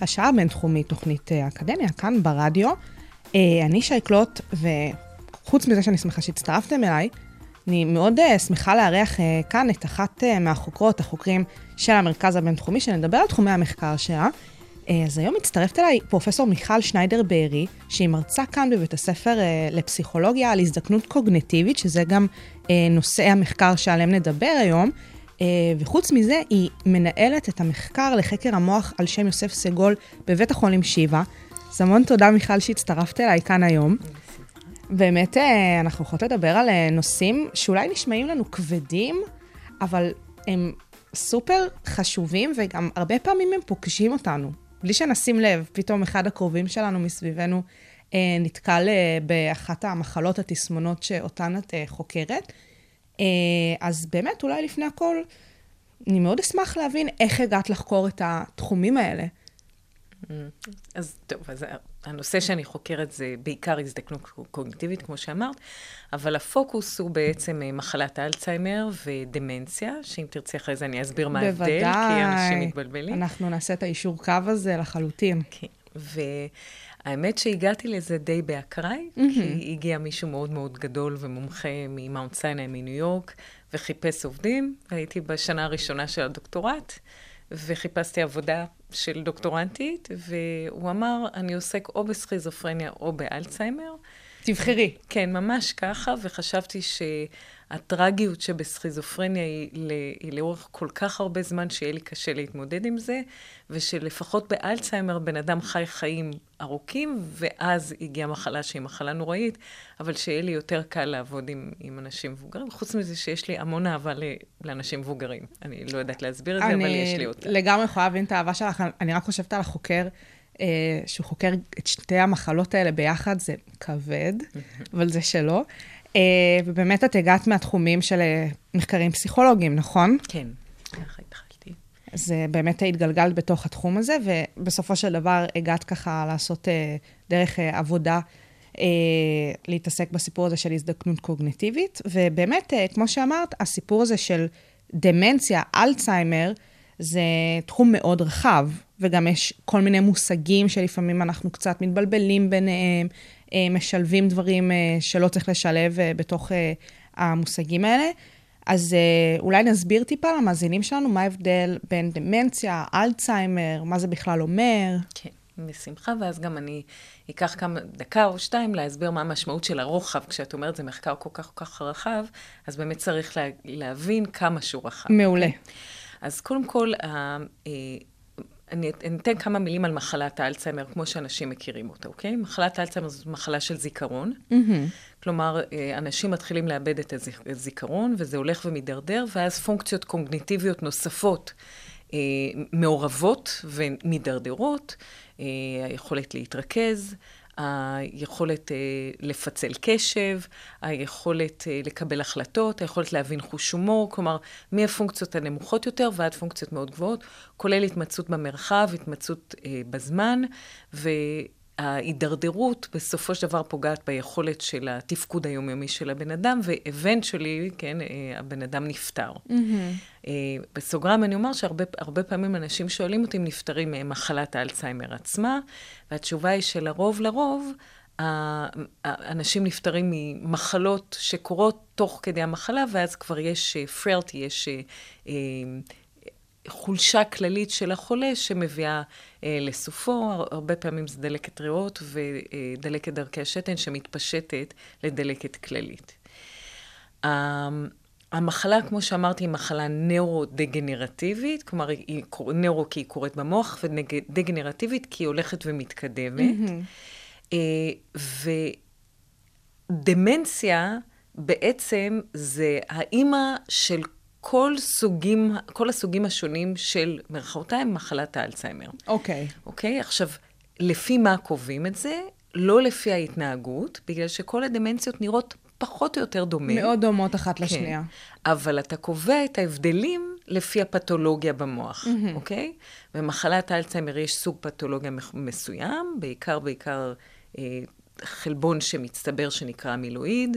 השעה הבינתחומית, תוכנית אה, אקדמיה, כאן ברדיו. אה, אני שי קלוט, וחוץ מזה שאני שמחה שהצטרפתם אליי, אני מאוד אה, שמחה לארח כאן את אחת מהחוקרות, החוקרים של המרכז הבינתחומי, שנדבר על תחומי המחקר שלה. אז היום מצטרפת אליי פרופסור מיכל שניידר בארי, שהיא מרצה כאן בבית הספר לפסיכולוגיה על הזדקנות קוגנטיבית, שזה גם נושא המחקר שעליהם נדבר היום. אה, וחוץ מזה, היא מנהלת את המחקר לחקר המוח על שם יוסף סגול בבית החולים שיבא. אז המון תודה, מיכל, שהצטרפת אליי כאן היום. באמת, אה, אנחנו יכולות לדבר על אה, נושאים שאולי נשמעים לנו כבדים, אבל הם סופר חשובים, וגם הרבה פעמים הם פוגשים אותנו. בלי שנשים לב, פתאום אחד הקרובים שלנו מסביבנו נתקל באחת המחלות, התסמונות שאותן את חוקרת. אה, אז באמת, אולי לפני הכל, אני מאוד אשמח להבין איך הגעת לחקור את התחומים האלה. אז טוב, אז הנושא שאני חוקרת זה בעיקר הזדקנות קוגניטיבית, כמו שאמרת, אבל הפוקוס הוא בעצם אה, מחלת האלצהיימר ודמנציה, שאם תרצי אחרי זה אני אסביר מה ההבדל, כי אנשים מתבלבלים. אנחנו נעשה את האישור קו הזה לחלוטין. כן, והאמת שהגעתי לזה די באקראי, כי הגיע מישהו מאוד מאוד גדול ומומחה ממאונט סיני מניו יורק, וחיפש עובדים, הייתי בשנה הראשונה של הדוקטורט. וחיפשתי עבודה של דוקטורנטית, והוא אמר, אני עוסק או בסכיזופרניה או באלצהיימר. תבחרי. כן, ממש ככה, וחשבתי שהטרגיות שבסכיזופרניה היא, היא לאורך כל כך הרבה זמן שיהיה לי קשה להתמודד עם זה, ושלפחות באלצהיימר בן אדם חי חיים ארוכים, ואז הגיעה מחלה שהיא מחלה נוראית, אבל שיהיה לי יותר קל לעבוד עם, עם אנשים מבוגרים. חוץ מזה שיש לי המון אהבה לאנשים מבוגרים. אני לא יודעת להסביר את זה, אבל יש לי אותה. אני לגמרי יכולה להבין את האהבה שלך, אני רק חושבת על החוקר. Uh, שהוא חוקר את שתי המחלות האלה ביחד, זה כבד, אבל זה שלו. Uh, ובאמת את הגעת מהתחומים של uh, מחקרים פסיכולוגיים, נכון? כן, ככה התחלתי. אז uh, באמת התגלגלת בתוך התחום הזה, ובסופו של דבר הגעת ככה לעשות דרך עבודה, להתעסק בסיפור הזה של הזדקנות קוגניטיבית, ובאמת, כמו שאמרת, הסיפור הזה של דמנציה, אלצהיימר, זה תחום מאוד רחב, וגם יש כל מיני מושגים שלפעמים אנחנו קצת מתבלבלים ביניהם, משלבים דברים שלא צריך לשלב בתוך המושגים האלה. אז אולי נסביר טיפה למאזינים שלנו מה ההבדל בין דמנציה, אלצהיימר, מה זה בכלל אומר. כן, בשמחה, ואז גם אני אקח כמה, דקה או שתיים להסביר מה המשמעות של הרוחב. כשאת אומרת זה מחקר כל כך כל כך רחב, אז באמת צריך לה, להבין כמה שהוא רחב. מעולה. כן? אז קודם כל, אני, אני אתן כמה מילים על מחלת האלצהיימר, כמו שאנשים מכירים אותה, אוקיי? מחלת האלצהיימר זו מחלה של זיכרון. Mm-hmm. כלומר, אנשים מתחילים לאבד את הזיכרון, וזה הולך ומידרדר, ואז פונקציות קוגניטיביות נוספות אה, מעורבות ומידרדרות, אה, היכולת להתרכז, היכולת אה, לפצל קשב, היכולת אה, לקבל החלטות, היכולת להבין חוש הומור, כלומר, מהפונקציות הנמוכות יותר ועד פונקציות מאוד גבוהות, כולל התמצאות במרחב, התמצאות אה, בזמן, וההידרדרות בסופו של דבר פוגעת ביכולת של התפקוד היומיומי של הבן אדם, ואבנטשלי, כן, אה, הבן אדם נפטר. Mm-hmm. אה, בסוגריים אני אומר שהרבה פעמים אנשים שואלים אותי אם נפטרים ממחלת האלצהיימר עצמה, והתשובה היא שלרוב לרוב, אנשים נפטרים ממחלות שקורות תוך כדי המחלה, ואז כבר יש פרלטי, יש אה, חולשה כללית של החולה שמביאה אה, לסופו. הרבה פעמים זה דלקת ריאות ודלקת דרכי השתן שמתפשטת לדלקת כללית. המחלה, כמו שאמרתי, היא מחלה נאורו-דגנרטיבית, כלומר, היא נאורו כי היא קורית במוח, ודגנרטיבית כי היא הולכת ומתקדמת. Mm-hmm. ודמנציה בעצם זה האימא של כל סוגים, כל הסוגים השונים של מרכאותיים מחלת האלצהיימר. אוקיי. אוקיי? עכשיו, לפי מה קובעים את זה? לא לפי ההתנהגות, בגלל שכל הדמנציות נראות פחות או יותר דומה. מאוד דומות אחת כן. לשנייה. אבל אתה קובע את ההבדלים לפי הפתולוגיה במוח, mm-hmm. אוקיי? במחלת האלצהיימר יש סוג פתולוגיה מסוים, בעיקר, בעיקר אה, חלבון שמצטבר שנקרא המילואיד,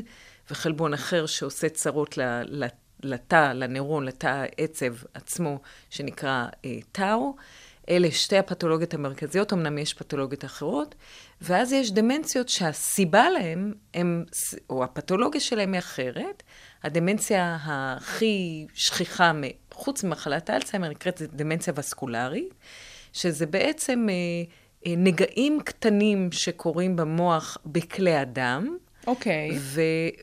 וחלבון אחר שעושה צרות ל- ל- לתא, לנוירון, לתא העצב עצמו, שנקרא אה, טאו. אלה שתי הפתולוגיות המרכזיות, אמנם יש פתולוגיות אחרות, ואז יש דמנציות שהסיבה להן, הם, או הפתולוגיה שלהן היא אחרת. הדמנציה הכי שכיחה, חוץ ממחלת האלצהיימר, נקראת דמנציה וסקולרית, שזה בעצם אה, אה, נגעים קטנים שקורים במוח בכלי הדם, אוקיי.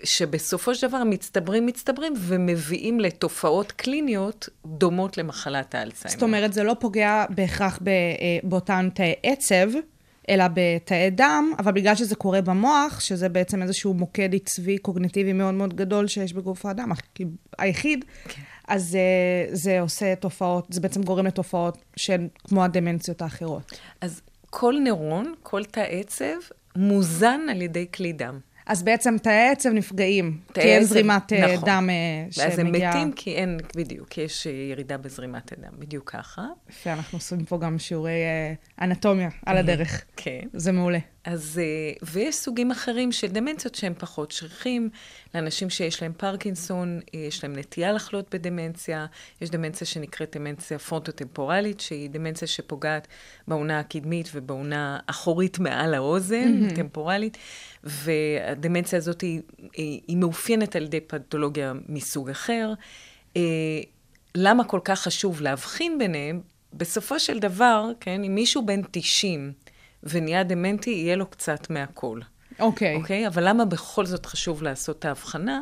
ושבסופו של דבר מצטברים, מצטברים, ומביאים לתופעות קליניות דומות למחלת האלצהיימר. זאת אומרת, זה לא פוגע בהכרח ב, אה, באותן תאי עצב, אלא בתאי דם, אבל בגלל שזה קורה במוח, שזה בעצם איזשהו מוקד עצבי קוגניטיבי מאוד מאוד גדול שיש בגוף האדם, היחיד, כן. אז אה, זה עושה תופעות, זה בעצם גורם לתופעות שהן כמו הדמנציות האחרות. אז כל נוירון, כל תא עצב, מוזן על ידי כלי דם. אז בעצם תאי עצב נפגעים, תאי כי אין עצב, זרימת אה, נכון. דם אה, ואז הם שמגיעה... מתים כי אין, בדיוק, יש אה, ירידה בזרימת הדם, בדיוק ככה. יפה, אנחנו עושים פה גם שיעורי אנטומיה על הדרך. כן. זה מעולה. אז, אה, ויש סוגים אחרים של דמנציות שהם פחות שכיחים. לאנשים שיש להם פרקינסון, אה, יש להם נטייה לחלות בדמנציה. יש דמנציה שנקראת דמנציה פרונטוטמפורלית, שהיא דמנציה שפוגעת באונה הקדמית ובאונה האחורית מעל האוזן, טמפורלית. והדמנציה הזאת היא, היא, היא מאופיינת על ידי פתולוגיה מסוג אחר. אה, למה כל כך חשוב להבחין ביניהם? בסופו של דבר, כן, אם מישהו בן 90 ונהיה דמנטי, יהיה לו קצת מהכל. אוקיי. אוקיי? אבל למה בכל זאת חשוב לעשות את ההבחנה?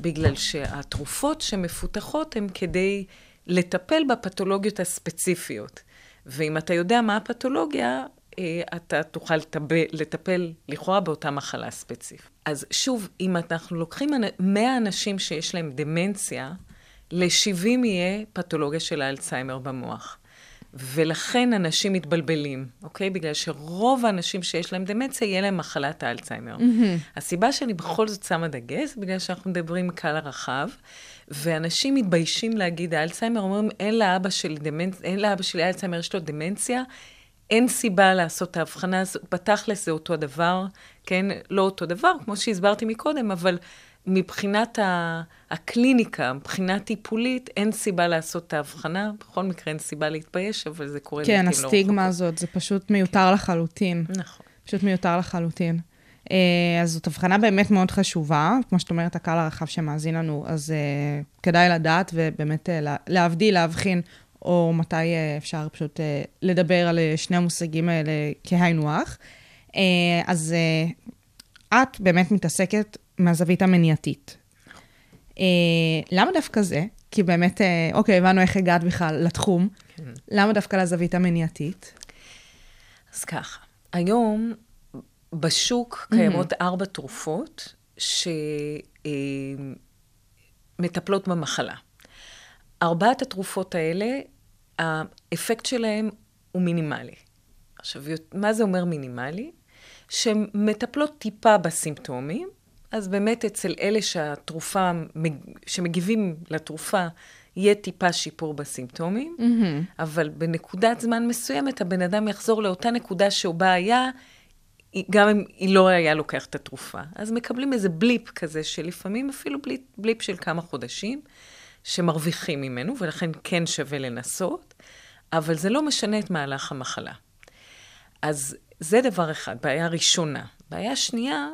בגלל שהתרופות שמפותחות הן כדי לטפל בפתולוגיות הספציפיות. ואם אתה יודע מה הפתולוגיה, אה, אתה תוכל לטפל, לטפל לכאורה באותה מחלה ספציפית. אז שוב, אם אנחנו לוקחים אנ- 100 אנשים שיש להם דמנציה, ל-70 יהיה פתולוגיה של האלצהיימר במוח. ולכן אנשים מתבלבלים, אוקיי? בגלל שרוב האנשים שיש להם דמנציה, יהיה להם מחלת האלצהיימר. Mm-hmm. הסיבה שאני בכל זאת שמה דגש, בגלל שאנחנו מדברים קהל הרחב, ואנשים מתביישים להגיד האלצהיימר, אומרים, אין לאבא שלי דמנציה, אין לאבא שלי אלצהיימר, יש לו דמנציה. אין סיבה לעשות את ההבחנה הזו, בתכלס זה אותו דבר, כן? לא אותו דבר, כמו שהסברתי מקודם, אבל מבחינת הקליניקה, מבחינה טיפולית, אין סיבה לעשות את ההבחנה. בכל מקרה אין סיבה להתבייש, אבל זה קורה כן, לעתים לא הסטיגמה רחוקות. הזאת, זה פשוט מיותר לחלוטין. נכון. פשוט מיותר לחלוטין. אה, אז זאת הבחנה באמת מאוד חשובה, כמו שאת אומרת, הקהל הרחב שמאזין לנו, אז אה, כדאי לדעת ובאמת לה- להבדיל, להבחין, או מתי אה, אפשר פשוט אה, לדבר על שני המושגים האלה כהיינו הך. אה, אז אה, את באמת מתעסקת מהזווית המניעתית. אה, למה דווקא זה? כי באמת, אה, אוקיי, הבנו איך הגעת בכלל לתחום. למה דווקא לזווית המניעתית? אז ככה, היום בשוק קיימות ארבע תרופות שמטפלות במחלה. ארבעת התרופות האלה, האפקט שלהם הוא מינימלי. עכשיו, מה זה אומר מינימלי? שהן מטפלות טיפה בסימפטומים, אז באמת אצל אלה שהתרופה, שמגיבים לתרופה, יהיה טיפה שיפור בסימפטומים, mm-hmm. אבל בנקודת זמן מסוימת הבן אדם יחזור לאותה נקודה שהוא בה היה, גם אם היא לא היה לוקח את התרופה. אז מקבלים איזה בליפ כזה, שלפעמים אפילו בליפ, בליפ של כמה חודשים, שמרוויחים ממנו, ולכן כן שווה לנסות, אבל זה לא משנה את מהלך המחלה. אז זה דבר אחד, בעיה ראשונה. בעיה שנייה,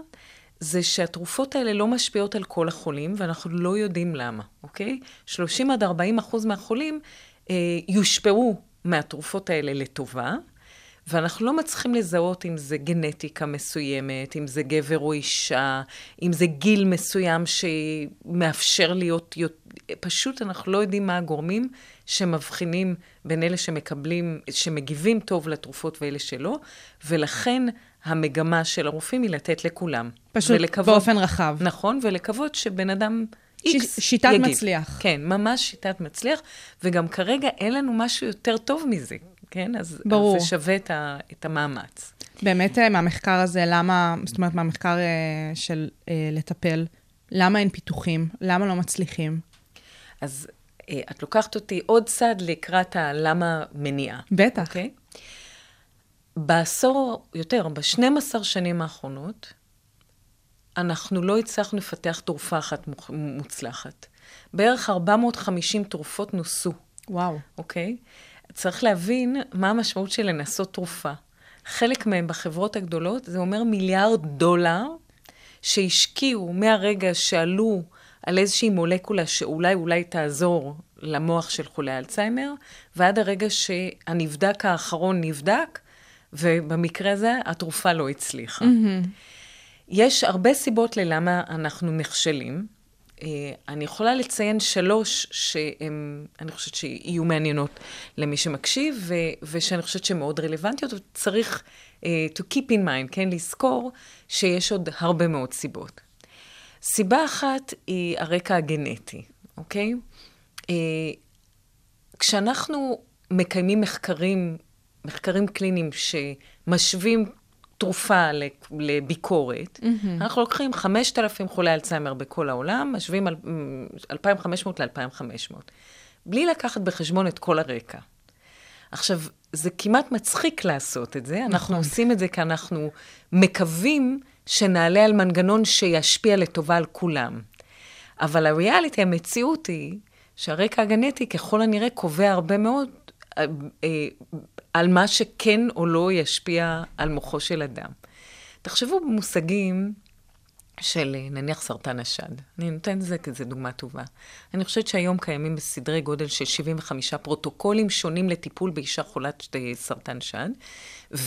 זה שהתרופות האלה לא משפיעות על כל החולים, ואנחנו לא יודעים למה, אוקיי? 30 עד 40 אחוז מהחולים אה, יושפעו מהתרופות האלה לטובה, ואנחנו לא מצליחים לזהות אם זה גנטיקה מסוימת, אם זה גבר או אישה, אם זה גיל מסוים שמאפשר להיות, פשוט אנחנו לא יודעים מה הגורמים שמבחינים בין אלה שמקבלים, שמגיבים טוב לתרופות ואלה שלא, ולכן המגמה של הרופאים היא לתת לכולם. פשוט ולקוות, באופן רחב. נכון, ולקוות שבן אדם X שיטת יגיב. מצליח. כן, ממש שיטת מצליח, וגם כרגע אין לנו משהו יותר טוב מזה, כן? אז, ברור. אז זה שווה את, ה, את המאמץ. באמת אה, מהמחקר הזה, למה, זאת אומרת, מהמחקר אה, של אה, לטפל, למה אין פיתוחים? למה לא מצליחים? אז את לוקחת אותי עוד צעד לקראת הלמה מניעה. בטח. אוקיי? בעשור, יותר, ב-12 שנים האחרונות, אנחנו לא הצלחנו לפתח תרופה אחת מוצלחת. בערך 450 תרופות נוסו, וואו. אוקיי? צריך להבין מה המשמעות של לנסות תרופה. חלק מהם בחברות הגדולות, זה אומר מיליארד דולר שהשקיעו מהרגע שעלו על איזושהי מולקולה שאולי אולי תעזור למוח של חולי אלצהיימר, ועד הרגע שהנבדק האחרון נבדק, ובמקרה הזה התרופה לא הצליחה. Mm-hmm. יש הרבה סיבות ללמה אנחנו נכשלים. אה, אני יכולה לציין שלוש שהן, אני חושבת שיהיו מעניינות למי שמקשיב, ו- ושאני חושבת שהן מאוד רלוונטיות, וצריך uh, to keep in mind, כן, לזכור שיש עוד הרבה מאוד סיבות. סיבה אחת היא הרקע הגנטי, אוקיי? Uh, כשאנחנו מקיימים מחקרים, מחקרים קליניים שמשווים תרופה לביקורת, mm-hmm. אנחנו לוקחים 5,000 חולי אלצהיימר בכל העולם, משווים 2,500 ל-2,500, בלי לקחת בחשבון את כל הרקע. עכשיו, זה כמעט מצחיק לעשות את זה, אנחנו נכון. עושים את זה כי אנחנו מקווים שנעלה על מנגנון שישפיע לטובה על כולם. אבל הריאליטי, המציאות היא שהרקע הגנטי ככל הנראה קובע הרבה מאוד אה, אה, על מה שכן או לא ישפיע על מוחו של אדם. תחשבו במושגים של נניח סרטן השד. אני נותנת את זה כזו דוגמה טובה. אני חושבת שהיום קיימים בסדרי גודל של 75 פרוטוקולים שונים לטיפול באישה חולת אה, סרטן שד,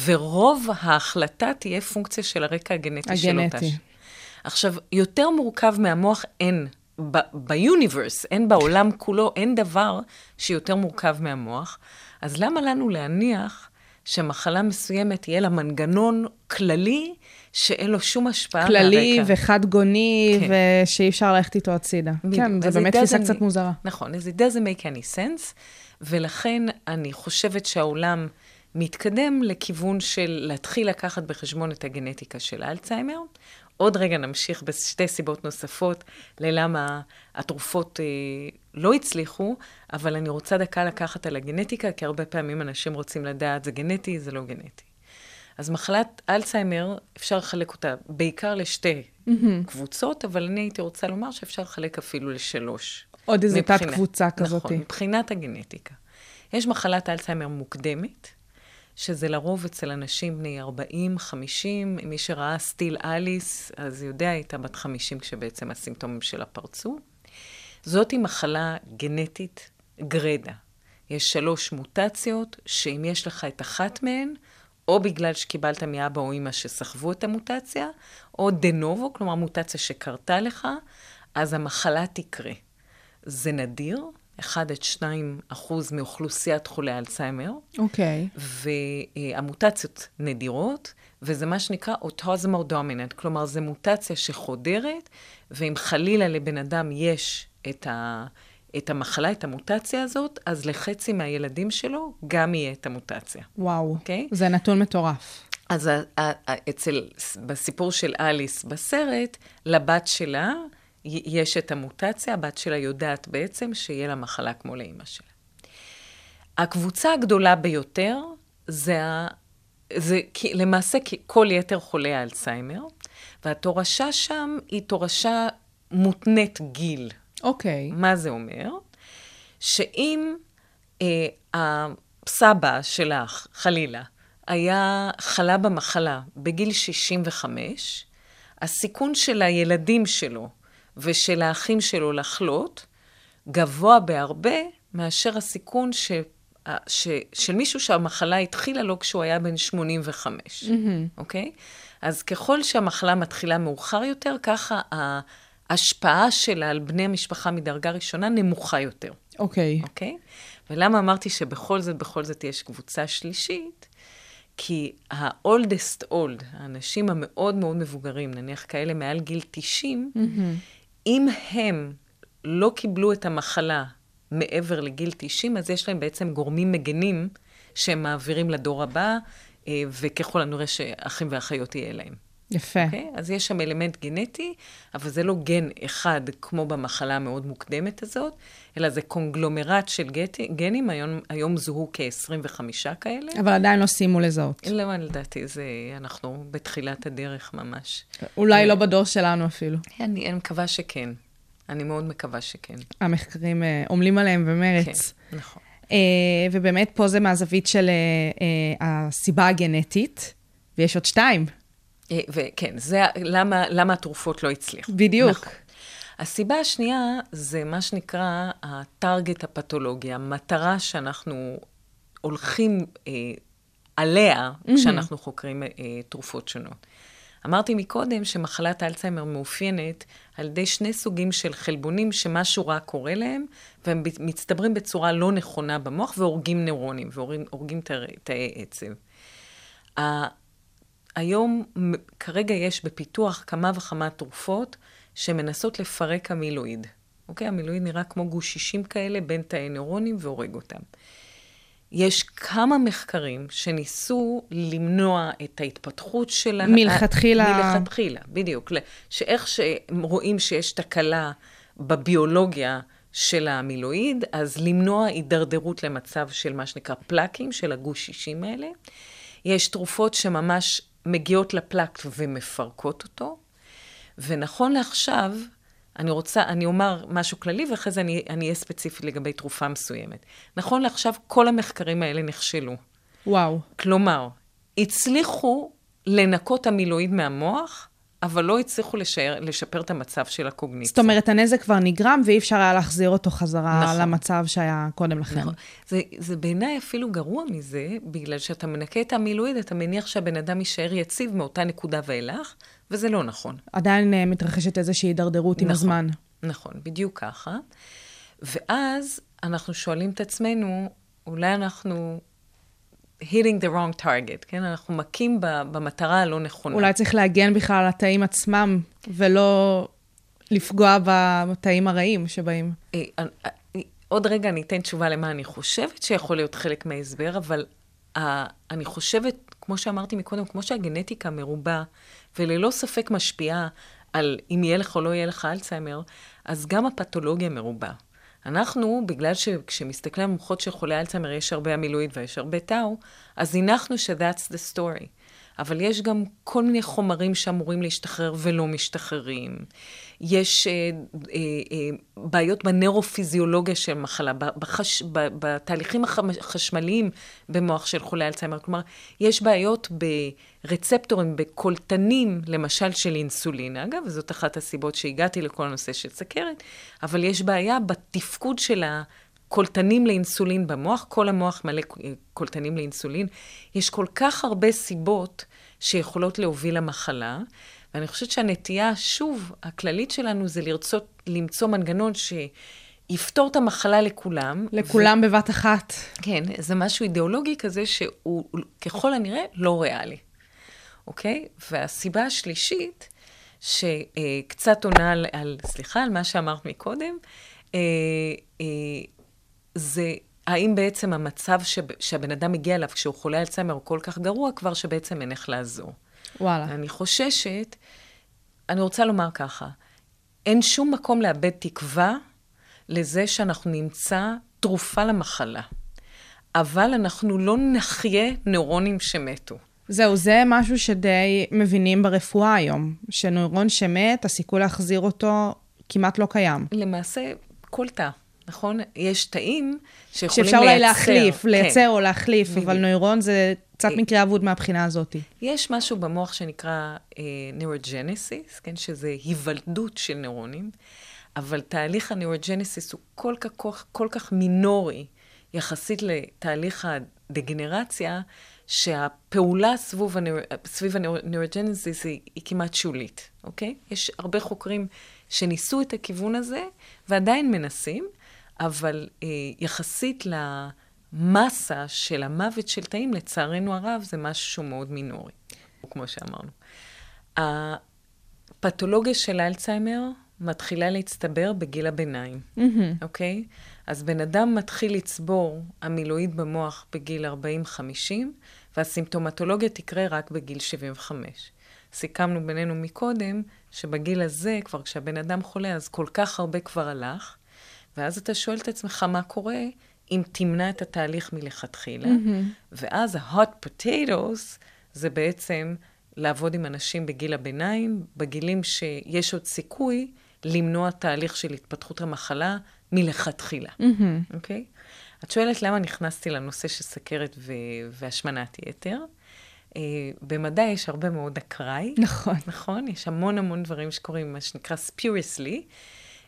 ורוב ההחלטה תהיה פונקציה של הרקע הגנטי, של אותה הגנטי. עכשיו, יותר מורכב מהמוח אין. ביוניברס, אין בעולם כולו, אין דבר שיותר מורכב מהמוח. אז למה לנו להניח שמחלה מסוימת יהיה לה מנגנון כללי שאין לו שום השפעה כללי מהרקע? וחד גוני, כן. ושאי אפשר ללכת איתו הצידה. בדיוק. כן, זו באמת תפיסה קצת מוזרה. נכון, אז it doesn't make any sense, ולכן אני חושבת שהעולם מתקדם לכיוון של להתחיל לקחת בחשבון את הגנטיקה של האלצהיימר. עוד רגע נמשיך בשתי סיבות נוספות ללמה התרופות אה, לא הצליחו, אבל אני רוצה דקה לקחת על הגנטיקה, כי הרבה פעמים אנשים רוצים לדעת, זה גנטי, זה לא גנטי. אז מחלת אלצהיימר, אפשר לחלק אותה בעיקר לשתי mm-hmm. קבוצות, אבל אני הייתי רוצה לומר שאפשר לחלק אפילו לשלוש. עוד מבחינה- תת-קבוצה כזאת. נכון, מבחינת הגנטיקה. יש מחלת אלצהיימר מוקדמת, שזה לרוב אצל אנשים בני 40, 50, מי שראה סטיל אליס, אז יודע, הייתה בת 50 כשבעצם הסימפטומים שלה פרצו. זאתי מחלה גנטית גרדה. יש שלוש מוטציות, שאם יש לך את אחת מהן, או בגלל שקיבלת מאבא או אמא שסחבו את המוטציה, או דה נובו, כלומר מוטציה שקרתה לך, אז המחלה תקרה. זה נדיר, 1 עד 2 אחוז מאוכלוסיית חולי אלצהיימר, אוקיי. והמוטציות נדירות, וזה מה שנקרא אוטוזמור דומיננט, כלומר זו מוטציה שחודרת, ואם חלילה לבן אדם יש את, ה, את המחלה, את המוטציה הזאת, אז לחצי מהילדים שלו גם יהיה את המוטציה. וואו. אוקיי? זה נתון מטורף. אז אצל, בסיפור של אליס בסרט, לבת שלה יש את המוטציה, הבת שלה יודעת בעצם שיהיה לה מחלה כמו לאימא שלה. הקבוצה הגדולה ביותר זה, ה- זה כי- למעשה כי- כל יתר חולי האלצהיימר, והתורשה שם היא תורשה מותנית גיל. אוקיי. מה זה אומר? שאם אה, הסבא שלך, חלילה, היה חלה במחלה בגיל 65, הסיכון של הילדים שלו ושל האחים שלו לחלות גבוה בהרבה מאשר הסיכון ש... ש... של מישהו שהמחלה התחילה לו כשהוא היה בן 85, אוקיי? אז ככל שהמחלה מתחילה מאוחר יותר, ככה ההשפעה שלה על בני המשפחה מדרגה ראשונה נמוכה יותר. אוקיי. אוקיי? ולמה אמרתי שבכל זאת, בכל זאת יש קבוצה שלישית? כי ה-oldest old, האנשים המאוד מאוד מבוגרים, נניח כאלה מעל גיל 90, אם הם לא קיבלו את המחלה מעבר לגיל 90, אז יש להם בעצם גורמים מגנים שהם מעבירים לדור הבא, אה, וככל הנראה שאחים ואחיות יהיה להם. יפה. אוקיי? אז יש שם אלמנט גנטי, אבל זה לא גן אחד כמו במחלה המאוד מוקדמת הזאת, אלא זה קונגלומרט של גטי, גנים, היום, היום זוהו כ-25 כאלה. אבל עדיין לא סיימו לזהות. לא, לדעתי, זה, אנחנו בתחילת הדרך ממש. אולי לא בדור שלנו אפילו. אני, אני מקווה שכן. אני מאוד מקווה שכן. המחקרים אה, עמלים עליהם במרץ. כן, נכון. אה, ובאמת פה זה מהזווית של אה, אה, הסיבה הגנטית, ויש עוד שתיים. אה, וכן, זה למה, למה התרופות לא הצליחו. בדיוק. נכון. הסיבה השנייה זה מה שנקרא הטארגט הפתולוגי, המטרה שאנחנו הולכים אה, עליה כשאנחנו חוקרים אה, תרופות שונות. אמרתי מקודם שמחלת אלצהיימר מאופיינת על ידי שני סוגים של חלבונים שמשהו רע קורה להם, והם מצטברים בצורה לא נכונה במוח והורגים נוירונים, והורגים תאי עצב. היום, כרגע יש בפיתוח כמה וכמה תרופות שמנסות לפרק המילואיד. אוקיי? המילואיד נראה כמו גושישים כאלה בין תאי נוירונים והורג אותם. יש כמה מחקרים שניסו למנוע את ההתפתחות של... ה- מלכתחילה. מלכתחילה, בדיוק. שאיך שרואים שיש תקלה בביולוגיה של המילואיד, אז למנוע הידרדרות למצב של מה שנקרא פלאקים, של הגוש 60 האלה. יש תרופות שממש מגיעות לפלאק ומפרקות אותו, ונכון לעכשיו, אני רוצה, אני אומר משהו כללי, ואחרי זה אני אני אהיה ספציפית לגבי תרופה מסוימת. נכון לעכשיו, כל המחקרים האלה נכשלו. וואו. כלומר, הצליחו לנקות המילואיד מהמוח, אבל לא הצליחו לשער, לשפר את המצב של הקוגניציה. זאת אומרת, הנזק כבר נגרם, ואי אפשר היה להחזיר אותו חזרה נכון. למצב שהיה קודם לכן. נכון. זה, זה בעיניי אפילו גרוע מזה, בגלל שאתה מנקה את המילואיד, אתה מניח שהבן אדם יישאר יציב מאותה נקודה ואילך, וזה לא נכון. עדיין אה, מתרחשת איזושהי הידרדרות עם נכון. הזמן. נכון, בדיוק ככה. ואז אנחנו שואלים את עצמנו, אולי אנחנו hitting the wrong target, כן? אנחנו מכים במטרה הלא נכונה. אולי צריך להגן בכלל על התאים עצמם, ולא לפגוע בתאים הרעים שבאים. אה, אה, אה, עוד רגע אני אתן תשובה למה אני חושבת שיכול להיות חלק מההסבר, אבל אני חושבת, כמו שאמרתי מקודם, כמו שהגנטיקה מרובה, וללא ספק משפיעה על אם יהיה לך או לא יהיה לך אלצהיימר, אז גם הפתולוגיה מרובה. אנחנו, בגלל שכשמסתכלים על מוחות של חולי אלצהיימר יש הרבה המילואיד ויש הרבה טאו, אז הנחנו ש-that's the story. אבל יש גם כל מיני חומרים שאמורים להשתחרר ולא משתחררים. יש אה, אה, אה, בעיות בנeuroפיזיולוגיה של מחלה, בחש, ב, בתהליכים החשמליים במוח של חולי אלצהיימר. כלומר, יש בעיות ברצפטורים, בקולטנים, למשל של אינסולין. אגב, וזאת אחת הסיבות שהגעתי לכל הנושא של סכרת, אבל יש בעיה בתפקוד של ה... קולטנים לאינסולין במוח, כל המוח מלא קולטנים לאינסולין. יש כל כך הרבה סיבות שיכולות להוביל למחלה, ואני חושבת שהנטייה, שוב, הכללית שלנו זה לרצות למצוא מנגנון שיפתור את המחלה לכולם. לכולם ו... בבת אחת. כן, זה משהו אידיאולוגי כזה שהוא ככל הנראה לא ריאלי, אוקיי? והסיבה השלישית, שקצת עונה על, על, סליחה, על מה שאמרת מקודם, אה, אה, זה האם בעצם המצב ש... שהבן אדם מגיע אליו כשהוא חולה אלצהיימר הוא כל כך גרוע כבר, שבעצם אין איך לעזור. וואלה. אני חוששת, אני רוצה לומר ככה, אין שום מקום לאבד תקווה לזה שאנחנו נמצא תרופה למחלה, אבל אנחנו לא נחיה נוירונים שמתו. זהו, זה משהו שדי מבינים ברפואה היום, שנוירון שמת, הסיכוי להחזיר אותו כמעט לא קיים. למעשה, כל תא. נכון? יש תאים שיכולים שאפשר אולי לייצר. להחליף, כן. לייצר או להחליף, בדיוק. אבל נוירון זה קצת מקרה אבוד מהבחינה הזאת. יש משהו במוח שנקרא נוירוג'נסיס, כן? שזה היוולדות של נוירונים, אבל תהליך הנוירוג'נסיס הוא כל כך, כל כך מינורי יחסית לתהליך הדגנרציה, שהפעולה סביב, הנויר... סביב הנוירוג'נסיס היא, היא כמעט שולית, אוקיי? יש הרבה חוקרים שניסו את הכיוון הזה, ועדיין מנסים, אבל אה, יחסית למסה של המוות של תאים, לצערנו הרב, זה משהו מאוד מינורי, כמו שאמרנו. הפתולוגיה של אלצהיימר מתחילה להצטבר בגיל הביניים, אוקיי? אז בן אדם מתחיל לצבור המילואיד במוח בגיל 40-50, והסימפטומטולוגיה תקרה רק בגיל 75. סיכמנו בינינו מקודם, שבגיל הזה, כבר כשהבן אדם חולה, אז כל כך הרבה כבר הלך, ואז אתה שואל את עצמך מה קורה אם תמנע את התהליך מלכתחילה, ואז ה-hot potatoes זה בעצם לעבוד עם אנשים בגיל הביניים, בגילים שיש עוד סיכוי למנוע תהליך של התפתחות המחלה מלכתחילה, אוקיי? את שואלת למה נכנסתי לנושא של סכרת ו- והשמנת יתר. Uh, במדע יש הרבה מאוד אקראי. נכון. נכון? יש המון המון דברים שקורים, מה שנקרא spuriously.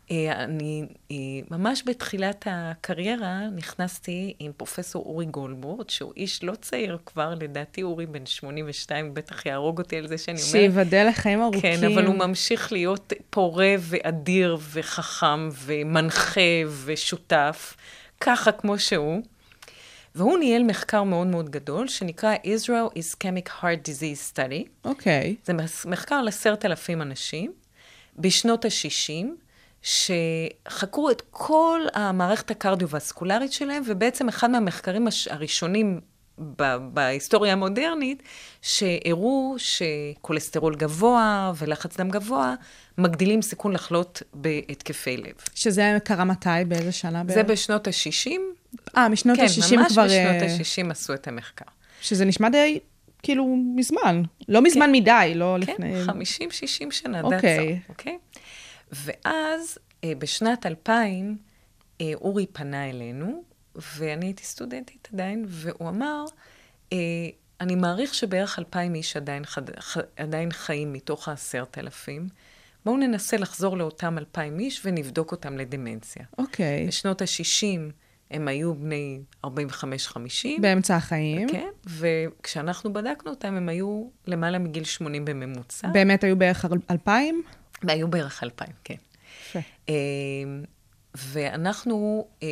Uh, אני uh, ממש בתחילת הקריירה נכנסתי עם פרופסור אורי גולדבורד, שהוא איש לא צעיר כבר, לדעתי אורי בן 82, בטח יהרוג אותי על זה שאני אומרת. שייבדל לחיים ארוכים. כן, אבל הוא ממשיך להיות פורה ואדיר וחכם ומנחה ושותף, ככה כמו שהוא. והוא ניהל מחקר מאוד מאוד גדול, שנקרא Israel Ischemic Heart Disease Study. אוקיי. זה מס- מחקר על עשרת אלפים אנשים, בשנות ה-60, שחקרו את כל המערכת הקרדיו-וסקולרית שלהם, ובעצם אחד מהמחקרים הש- הראשונים ב- בהיסטוריה המודרנית, שהראו שכולסטרול גבוה ולחץ דם גבוה מגדילים סיכון לחלות בהתקפי לב. שזה קרה מתי? באיזה שנה בערך? זה בשנות ה-60. אה, משנות כן, ה-60 ממש כבר... בשנות אה, ה-60 עשו את המחקר. שזה נשמע די, כאילו, מזמן. לא מזמן מדי, לא כן, לפני... 50-60 שנה, אוקיי. that's all, אוקיי? ואז, אה, בשנת 2000, אה, אורי פנה אלינו, ואני הייתי סטודנטית עדיין, והוא אמר, אה, אני מעריך שבערך 2,000 איש עדיין, חד, עדיין חיים מתוך העשרת אלפים. בואו ננסה לחזור לאותם 2,000 איש ונבדוק אותם לדמנציה. אוקיי. בשנות ה-60 הם היו בני 45-50. באמצע החיים. כן, וכשאנחנו בדקנו אותם, הם היו למעלה מגיל 80 בממוצע. באמת היו בערך 2,000? והיו בערך 2,000, כן. יפה. אה, ואנחנו אה,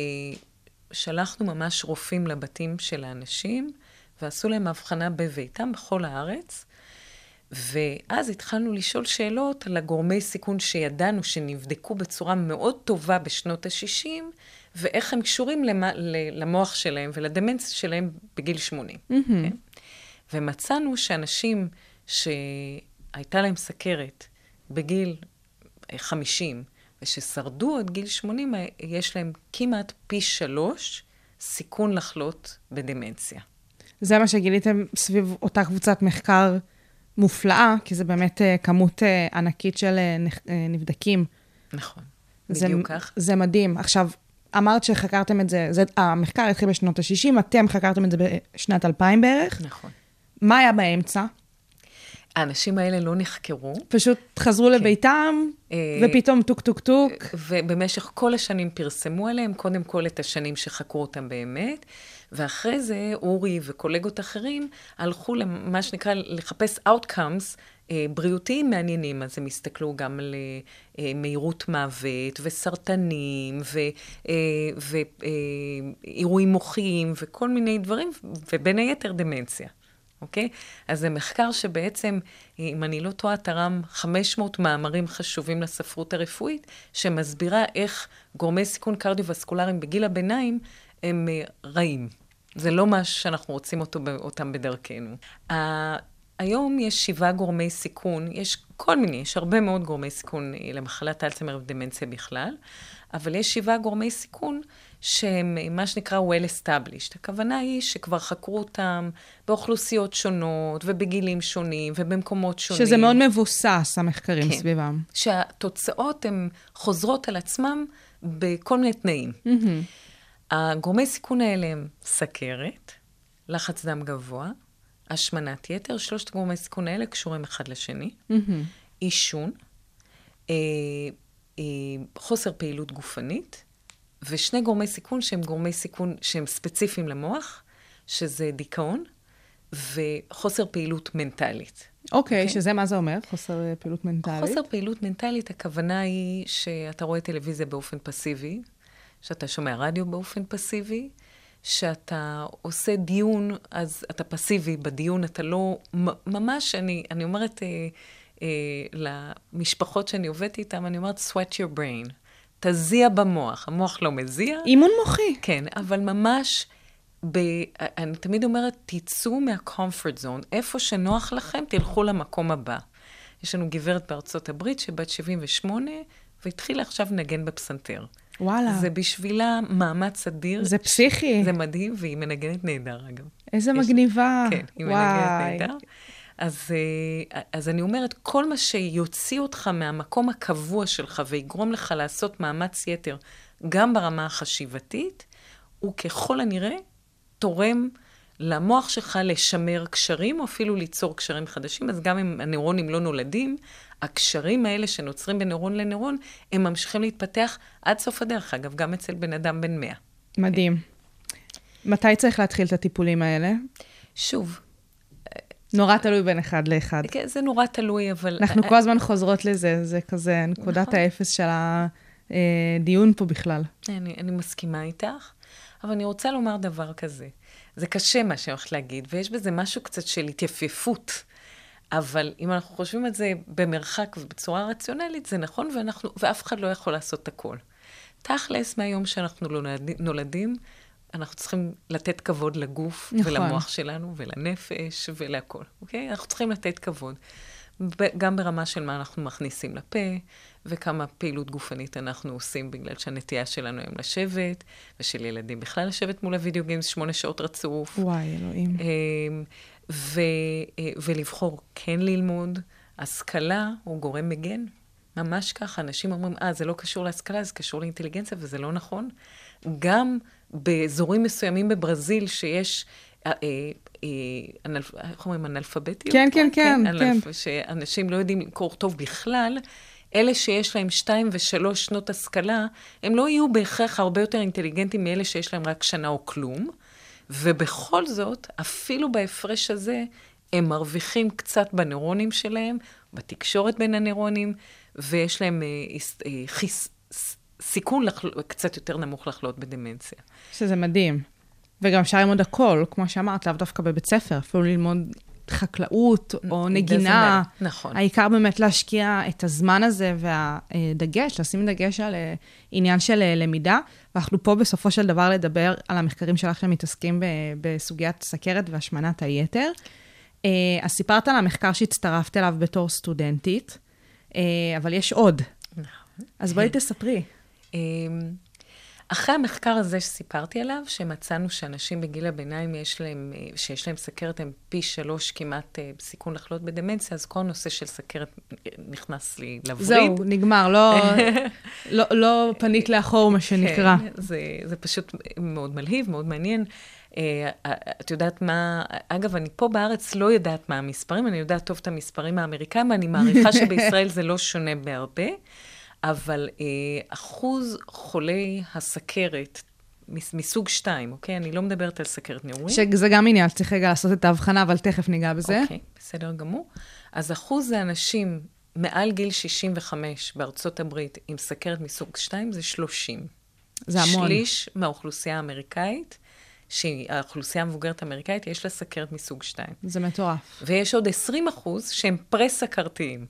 שלחנו ממש רופאים לבתים של האנשים, ועשו להם הבחנה בביתם בכל הארץ. ואז התחלנו לשאול שאלות על הגורמי סיכון שידענו שנבדקו בצורה מאוד טובה בשנות ה-60, ואיך הם קשורים למה, למוח שלהם ולדמנציה שלהם בגיל 80. כן? ומצאנו שאנשים שהייתה להם סכרת בגיל אה, 50, וששרדו עד גיל 80, אה, יש להם כמעט פי שלוש סיכון לחלות בדמנציה. זה מה שגיליתם סביב אותה קבוצת מחקר מופלאה, כי זה באמת אה, כמות אה, ענקית של אה, נבדקים. נכון, זה, בדיוק כך. זה מדהים. עכשיו, אמרת שחקרתם את זה, זה, המחקר התחיל בשנות ה-60, אתם חקרתם את זה בשנת 2000 בערך. נכון. מה היה באמצע? האנשים האלה לא נחקרו, פשוט חזרו לביתם, אה, ופתאום טוק טוק טוק. ובמשך כל השנים פרסמו עליהם, קודם כל את השנים שחקרו אותם באמת, ואחרי זה אורי וקולגות אחרים הלכו למה שנקרא לחפש outcomes אה, בריאותיים מעניינים. אז הם הסתכלו גם על אה, אה, מהירות מוות וסרטנים ואירועים מוחיים וכל מיני דברים, ובין היתר דמנציה. אוקיי? אז זה מחקר שבעצם, אם אני לא טועה, תרם 500 מאמרים חשובים לספרות הרפואית, שמסבירה איך גורמי סיכון קרדיו-וסקולריים בגיל הביניים הם אה, רעים. זה לא משהו שאנחנו רוצים אותו, אותם בדרכנו. היום יש שבעה גורמי סיכון, יש כל מיני, יש הרבה מאוד גורמי סיכון אה, למחלת אלצהיימר ודמנציה בכלל, אבל יש שבעה גורמי סיכון שהם מה שנקרא well established. הכוונה היא שכבר חקרו אותם באוכלוסיות שונות ובגילים שונים ובמקומות שונים. שזה מאוד מבוסס, המחקרים כן. סביבם. שהתוצאות הן חוזרות על עצמם בכל מיני תנאים. הגורמי סיכון האלה הם סכרת, לחץ דם גבוה, השמנת יתר, שלושת גורמי סיכון האלה קשורים אחד לשני, עישון, אה, אה, חוסר פעילות גופנית, ושני גורמי סיכון שהם גורמי סיכון שהם ספציפיים למוח, שזה דיכאון וחוסר פעילות מנטלית. אוקיי, אוקיי. שזה מה זה אומר? חוסר אה, פעילות מנטלית? חוסר פעילות מנטלית, הכוונה היא שאתה רואה טלוויזיה באופן פסיבי, שאתה שומע רדיו באופן פסיבי, שאתה עושה דיון, אז אתה פסיבי בדיון, אתה לא... ממש, אני, אני אומרת, אה, אה, למשפחות שאני עובדת איתן, אני אומרת, sweat your brain. תזיע במוח. המוח לא מזיע. אימון מוחי. כן, אבל ממש, ב, אני תמיד אומרת, תצאו מה-comfort zone. איפה שנוח לכם, תלכו למקום הבא. יש לנו גברת בארצות הברית שבת 78, והתחילה עכשיו לנגן בפסנתר. וואלה. זה בשבילה מאמץ אדיר. זה פסיכי. זה מדהים, והיא מנגנת נהדר, אגב. איזה יש- מגניבה. כן, היא וואי. מנגנת נהדר. אז, אה, אז אני אומרת, כל מה שיוציא אותך מהמקום הקבוע שלך ויגרום לך לעשות מאמץ יתר, גם ברמה החשיבתית, הוא ככל הנראה תורם למוח שלך לשמר קשרים, או אפילו ליצור קשרים חדשים. אז גם אם הנוירונים לא נולדים, הקשרים האלה שנוצרים בין נוירון לנוירון, הם ממשיכים להתפתח עד סוף הדרך. אגב, גם אצל בן אדם בן 100. מדהים. מתי צריך להתחיל את הטיפולים האלה? שוב, נורא תלוי בין אחד לאחד. כן, זה נורא תלוי, אבל... אנחנו כל הזמן חוזרות לזה, זה כזה נקודת נכון. האפס של הדיון פה בכלל. אני, אני מסכימה איתך, אבל אני רוצה לומר דבר כזה. זה קשה מה שאני הולכת להגיד, ויש בזה משהו קצת של התייפייפות. אבל אם אנחנו חושבים על זה במרחק ובצורה רציונלית, זה נכון, ואנחנו, ואף אחד לא יכול לעשות את הכל. תכלס, מהיום שאנחנו נולדים, אנחנו צריכים לתת כבוד לגוף נכון. ולמוח שלנו ולנפש ולהכול, אוקיי? אנחנו צריכים לתת כבוד. גם ברמה של מה אנחנו מכניסים לפה, וכמה פעילות גופנית אנחנו עושים, בגלל שהנטייה שלנו היום לשבת, ושל ילדים בכלל לשבת מול הוידאו גיימס שמונה שעות רצוף. וואי, אלוהים. אמ, ו, אה, ולבחור כן ללמוד. השכלה הוא גורם מגן, ממש ככה. אנשים אומרים, אה, זה לא קשור להשכלה, זה קשור לאינטליגנציה, וזה לא נכון. גם באזורים מסוימים בברזיל, שיש, אה, אה. איך אומרים, אנאלפביתיות? כן, כן, כן, אנאלפ... כן. שאנשים לא יודעים לקרוא טוב בכלל. אלה שיש להם שתיים ושלוש שנות השכלה, הם לא יהיו בהכרח הרבה יותר אינטליגנטים מאלה שיש להם רק שנה או כלום. ובכל זאת, אפילו בהפרש הזה, הם מרוויחים קצת בנוירונים שלהם, בתקשורת בין הנוירונים, ויש להם אה, אה, חיס, סיכון לחל... קצת יותר נמוך לחלות בדמנציה. שזה מדהים. וגם אפשר ללמוד הכל, כמו שאמרת, לאו דווקא בבית ספר, אפילו ללמוד חקלאות או נגינה. נכון. העיקר באמת להשקיע את הזמן הזה והדגש, לשים דגש על אה, עניין של אה, למידה. ואנחנו פה בסופו של דבר לדבר על המחקרים שלך שמתעסקים בסוגיית סכרת והשמנת היתר. אה, אז סיפרת על המחקר שהצטרפת אליו בתור סטודנטית, אבל יש עוד. נכון. אז בואי תספרי. אמ, אחרי המחקר הזה שסיפרתי עליו, שמצאנו שאנשים בגיל הביניים יש להם, אה, שיש להם סכרת הם פי שלוש כמעט אה, בסיכון לחלות בדמנציה, אז כל הנושא של סכרת אה, נכנס לי לווריד. זהו, נגמר, לא, לא, לא פנית לאחור, מה שנקרא. כן, זה, זה פשוט מאוד מלהיב, מאוד מעניין. את יודעת מה, אגב, אני פה בארץ לא יודעת מה המספרים, אני יודעת טוב את המספרים האמריקאים, ואני מעריכה שבישראל זה לא שונה בהרבה, אבל אה, אחוז חולי הסכרת מס- מסוג 2, אוקיי? אני לא מדברת על סכרת נעורים. שזה גם עניין, צריך רגע לעשות את ההבחנה, אבל תכף ניגע בזה. אוקיי, בסדר גמור. אז אחוז האנשים מעל גיל 65 בארצות הברית עם סכרת מסוג 2 זה 30. זה המון. שליש מהאוכלוסייה האמריקאית, שהיא האוכלוסייה המבוגרת האמריקאית, יש לה סכרת מסוג 2. זה מטורף. ויש עוד 20 אחוז שהם פרה-סכרתיים.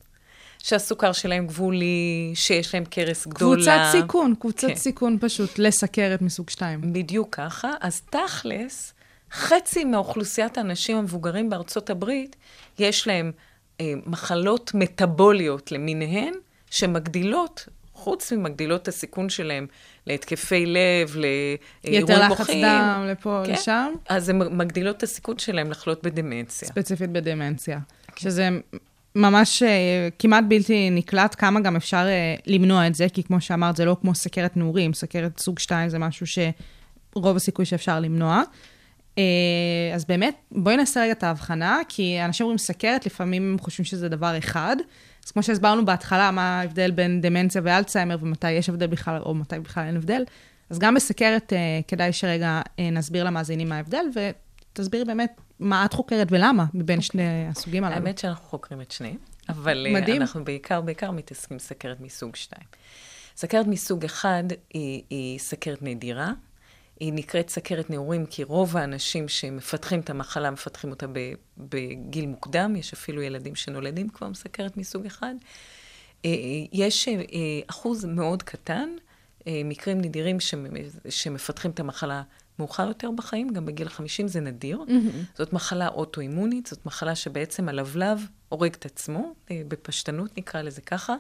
שהסוכר שלהם גבולי, שיש להם קרס גדולה. קבוצת סיכון, קבוצת כן. סיכון פשוט לסכרת מסוג 2. בדיוק ככה. אז תכלס, חצי מאוכלוסיית האנשים המבוגרים בארצות הברית, יש להם אה, מחלות מטבוליות למיניהן, שמגדילות, חוץ ממגדילות את הסיכון שלהם להתקפי לב, לאירועים יתר מוחיים. לחץ דם, לפה, כן? לשם. אז הן מגדילות את הסיכון שלהם לחלות בדמנציה. ספציפית בדמנציה. שזה ממש אה, כמעט בלתי נקלט כמה גם אפשר אה, למנוע את זה, כי כמו שאמרת, זה לא כמו סכרת נעורים, סכרת סוג 2 זה משהו שרוב הסיכוי שאפשר למנוע. אה, אז באמת, בואי נעשה רגע את ההבחנה, כי אנשים אומרים סכרת, לפעמים הם חושבים שזה דבר אחד. אז כמו שהסברנו בהתחלה, מה ההבדל בין דמנציה ואלצהיימר, ומתי יש הבדל בכלל, או מתי בכלל אין הבדל. אז גם בסכרת כדאי שרגע נסביר למאזינים מה ההבדל, ותסבירי באמת מה את חוקרת ולמה מבין שני הסוגים הללו. האמת שאנחנו חוקרים את שניהם, אבל אה, מדהים. אנחנו בעיקר, בעיקר מתעסקים סכרת מסוג 2. סכרת מסוג 1 היא, היא סכרת נדירה, היא נקראת סכרת נעורים, כי רוב האנשים שמפתחים את המחלה, מפתחים אותה בגיל מוקדם, יש אפילו ילדים שנולדים כבר עם סכרת מסוג אחד. אה, יש אה, אחוז מאוד קטן, מקרים נדירים שמ- שמפתחים את המחלה מאוחר יותר בחיים, גם בגיל 50 זה נדיר. Mm-hmm. זאת מחלה אוטואימונית, זאת מחלה שבעצם הלבלב הורג את עצמו, אה, בפשטנות נקרא לזה ככה.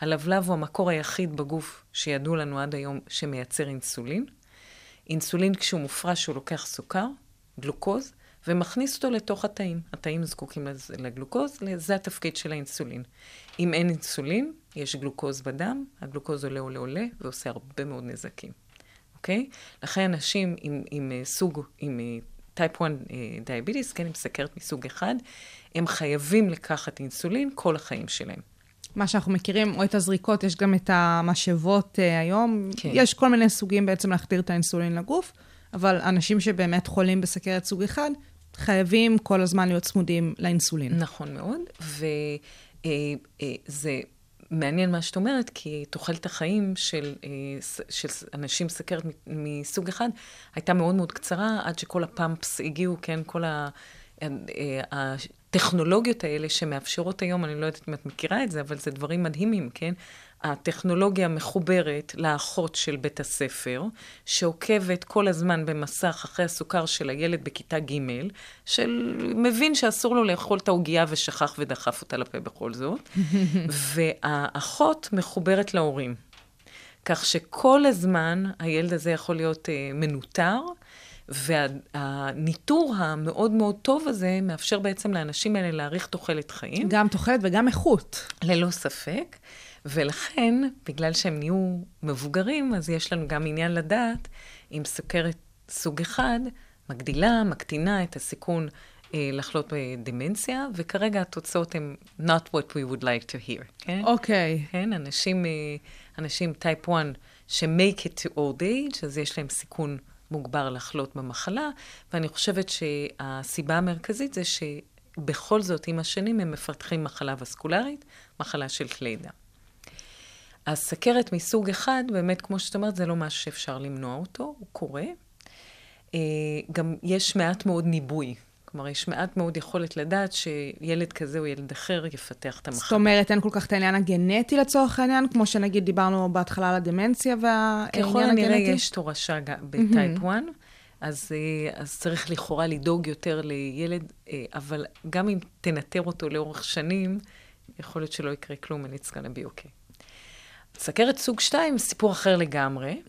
הלבלב הוא המקור היחיד בגוף שידוע לנו עד היום שמייצר אינסולין. אינסולין כשהוא מופרש הוא לוקח סוכר, גלוקוז, ומכניס אותו לתוך התאים. התאים זקוקים לגלוקוז, זה התפקיד של האינסולין. אם אין אינסולין, יש גלוקוז בדם, הגלוקוז עולה עולה עולה ועושה הרבה מאוד נזקים, אוקיי? לכן אנשים עם, עם אה, סוג, עם type 1 diabetes, כן, עם סכרת מסוג אחד, הם חייבים לקחת אינסולין כל החיים שלהם. מה שאנחנו מכירים, או את הזריקות, יש גם את המשאבות uh, היום. כן. יש כל מיני סוגים בעצם להחדיר את האינסולין לגוף, אבל אנשים שבאמת חולים בסכרת סוג אחד, חייבים כל הזמן להיות צמודים לאינסולין. נכון מאוד, וזה מעניין מה שאת אומרת, כי תוחלת החיים של, אה, של אנשים סכרת מסוג אחד הייתה מאוד מאוד קצרה, עד שכל הפאמפס הגיעו, כן, כל ה... אה, הטכנולוגיות האלה שמאפשרות היום, אני לא יודעת אם את מכירה את זה, אבל זה דברים מדהימים, כן? הטכנולוגיה מחוברת לאחות של בית הספר, שעוקבת כל הזמן במסך אחרי הסוכר של הילד בכיתה ג', שמבין שאסור לו לאכול את העוגייה ושכח ודחף אותה לפה בכל זאת, והאחות מחוברת להורים. כך שכל הזמן הילד הזה יכול להיות אה, מנוטר, והניטור המאוד מאוד טוב הזה מאפשר בעצם לאנשים האלה להאריך תוחלת חיים. גם תוחלת וגם איכות. ללא ספק. ולכן, בגלל שהם נהיו מבוגרים, אז יש לנו גם עניין לדעת אם סוכרת סוג אחד מגדילה, מקטינה את הסיכון אה, לחלות בדמנציה, וכרגע התוצאות הן not what we would like to hear, כן? אוקיי. כן, אנשים, אה, אנשים טייפ 1 ש-make it to old age, אז יש להם סיכון מוגבר לחלות במחלה, ואני חושבת שהסיבה המרכזית זה שבכל זאת, עם השנים הם מפתחים מחלה וסקולרית, מחלה של כלי דם. הסכרת מסוג אחד, באמת, כמו שאת אומרת, זה לא משהו שאפשר למנוע אותו, הוא קורה. אה, גם יש מעט מאוד ניבוי. כלומר, יש מעט מאוד יכולת לדעת שילד כזה או ילד אחר יפתח את המחלה. זאת אומרת, אין כל כך את העניין הגנטי לצורך העניין, כמו שנגיד דיברנו בהתחלה על הדמנציה והעניין ככל הגנטי. הנראה יש תורשה גם בטייפ 1, אז, אה, אז צריך לכאורה לדאוג יותר לילד, אה, אבל גם אם תנטר אותו לאורך שנים, יכול להיות שלא יקרה כלום, it's gonna be okay. סכרת סוג 2, סיפור אחר לגמרי.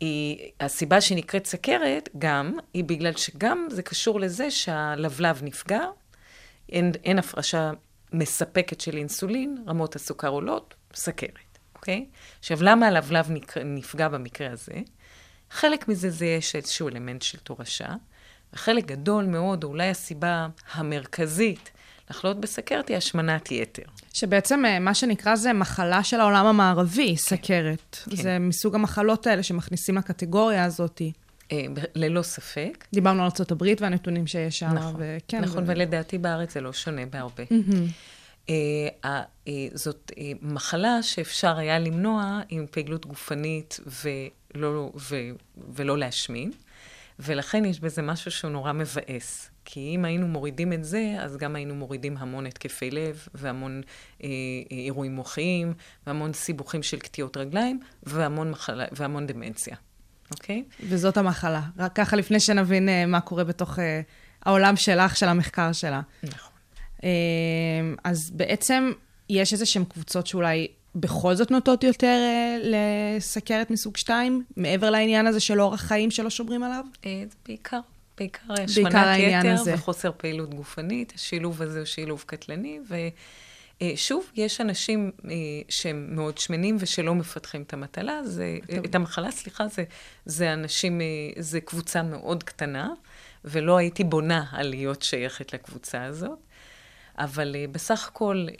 היא, הסיבה שהיא נקראת סכרת, גם, היא בגלל שגם זה קשור לזה שהלבלב נפגע, אין, אין הפרשה מספקת של אינסולין, רמות הסוכר עולות, סכרת, אוקיי? עכשיו, למה הלבלב נפגע במקרה הזה? חלק מזה זה יש איזשהו אלמנט של תורשה, וחלק גדול מאוד, או אולי הסיבה המרכזית לחלות בסכרת היא השמנת יתר. שבעצם אה, מה שנקרא זה מחלה של העולם המערבי, סכרת. כן. זה מסוג המחלות האלה שמכניסים לקטגוריה הזאת. אה, ללא ספק. דיברנו על ארה"ב והנתונים שיש שם. נכון, וכן, נכון, ו- ולדעתי בארץ זה לא שונה בהרבה. אה, זאת מחלה שאפשר היה למנוע עם פעילות גופנית ולא, ו, ולא להשמין, ולכן יש בזה משהו שהוא נורא מבאס. כי אם היינו מורידים את זה, אז גם היינו מורידים המון התקפי לב, והמון אה, אה, אירועים מוחיים, והמון סיבוכים של קטיעות רגליים, והמון, מחלה, והמון דמנציה, אוקיי? וזאת המחלה. רק ככה לפני שנבין אה, מה קורה בתוך אה, העולם שלך, של המחקר שלה. נכון. אה, אז בעצם יש איזה שהן קבוצות שאולי בכל זאת נוטות יותר אה, לסכרת מסוג 2, מעבר לעניין הזה של אורח חיים שלא שומרים עליו? אה, בעיקר, בעיקר השמנת יתר הזה. וחוסר פעילות גופנית. השילוב הזה הוא שילוב קטלני, ושוב, יש אנשים אה, שהם מאוד שמנים ושלא מפתחים את המטלה, זה, את המחלה, סליחה, זה, זה אנשים, אה, זה קבוצה מאוד קטנה, ולא הייתי בונה על להיות שייכת לקבוצה הזאת. אבל uh, בסך הכל, uh,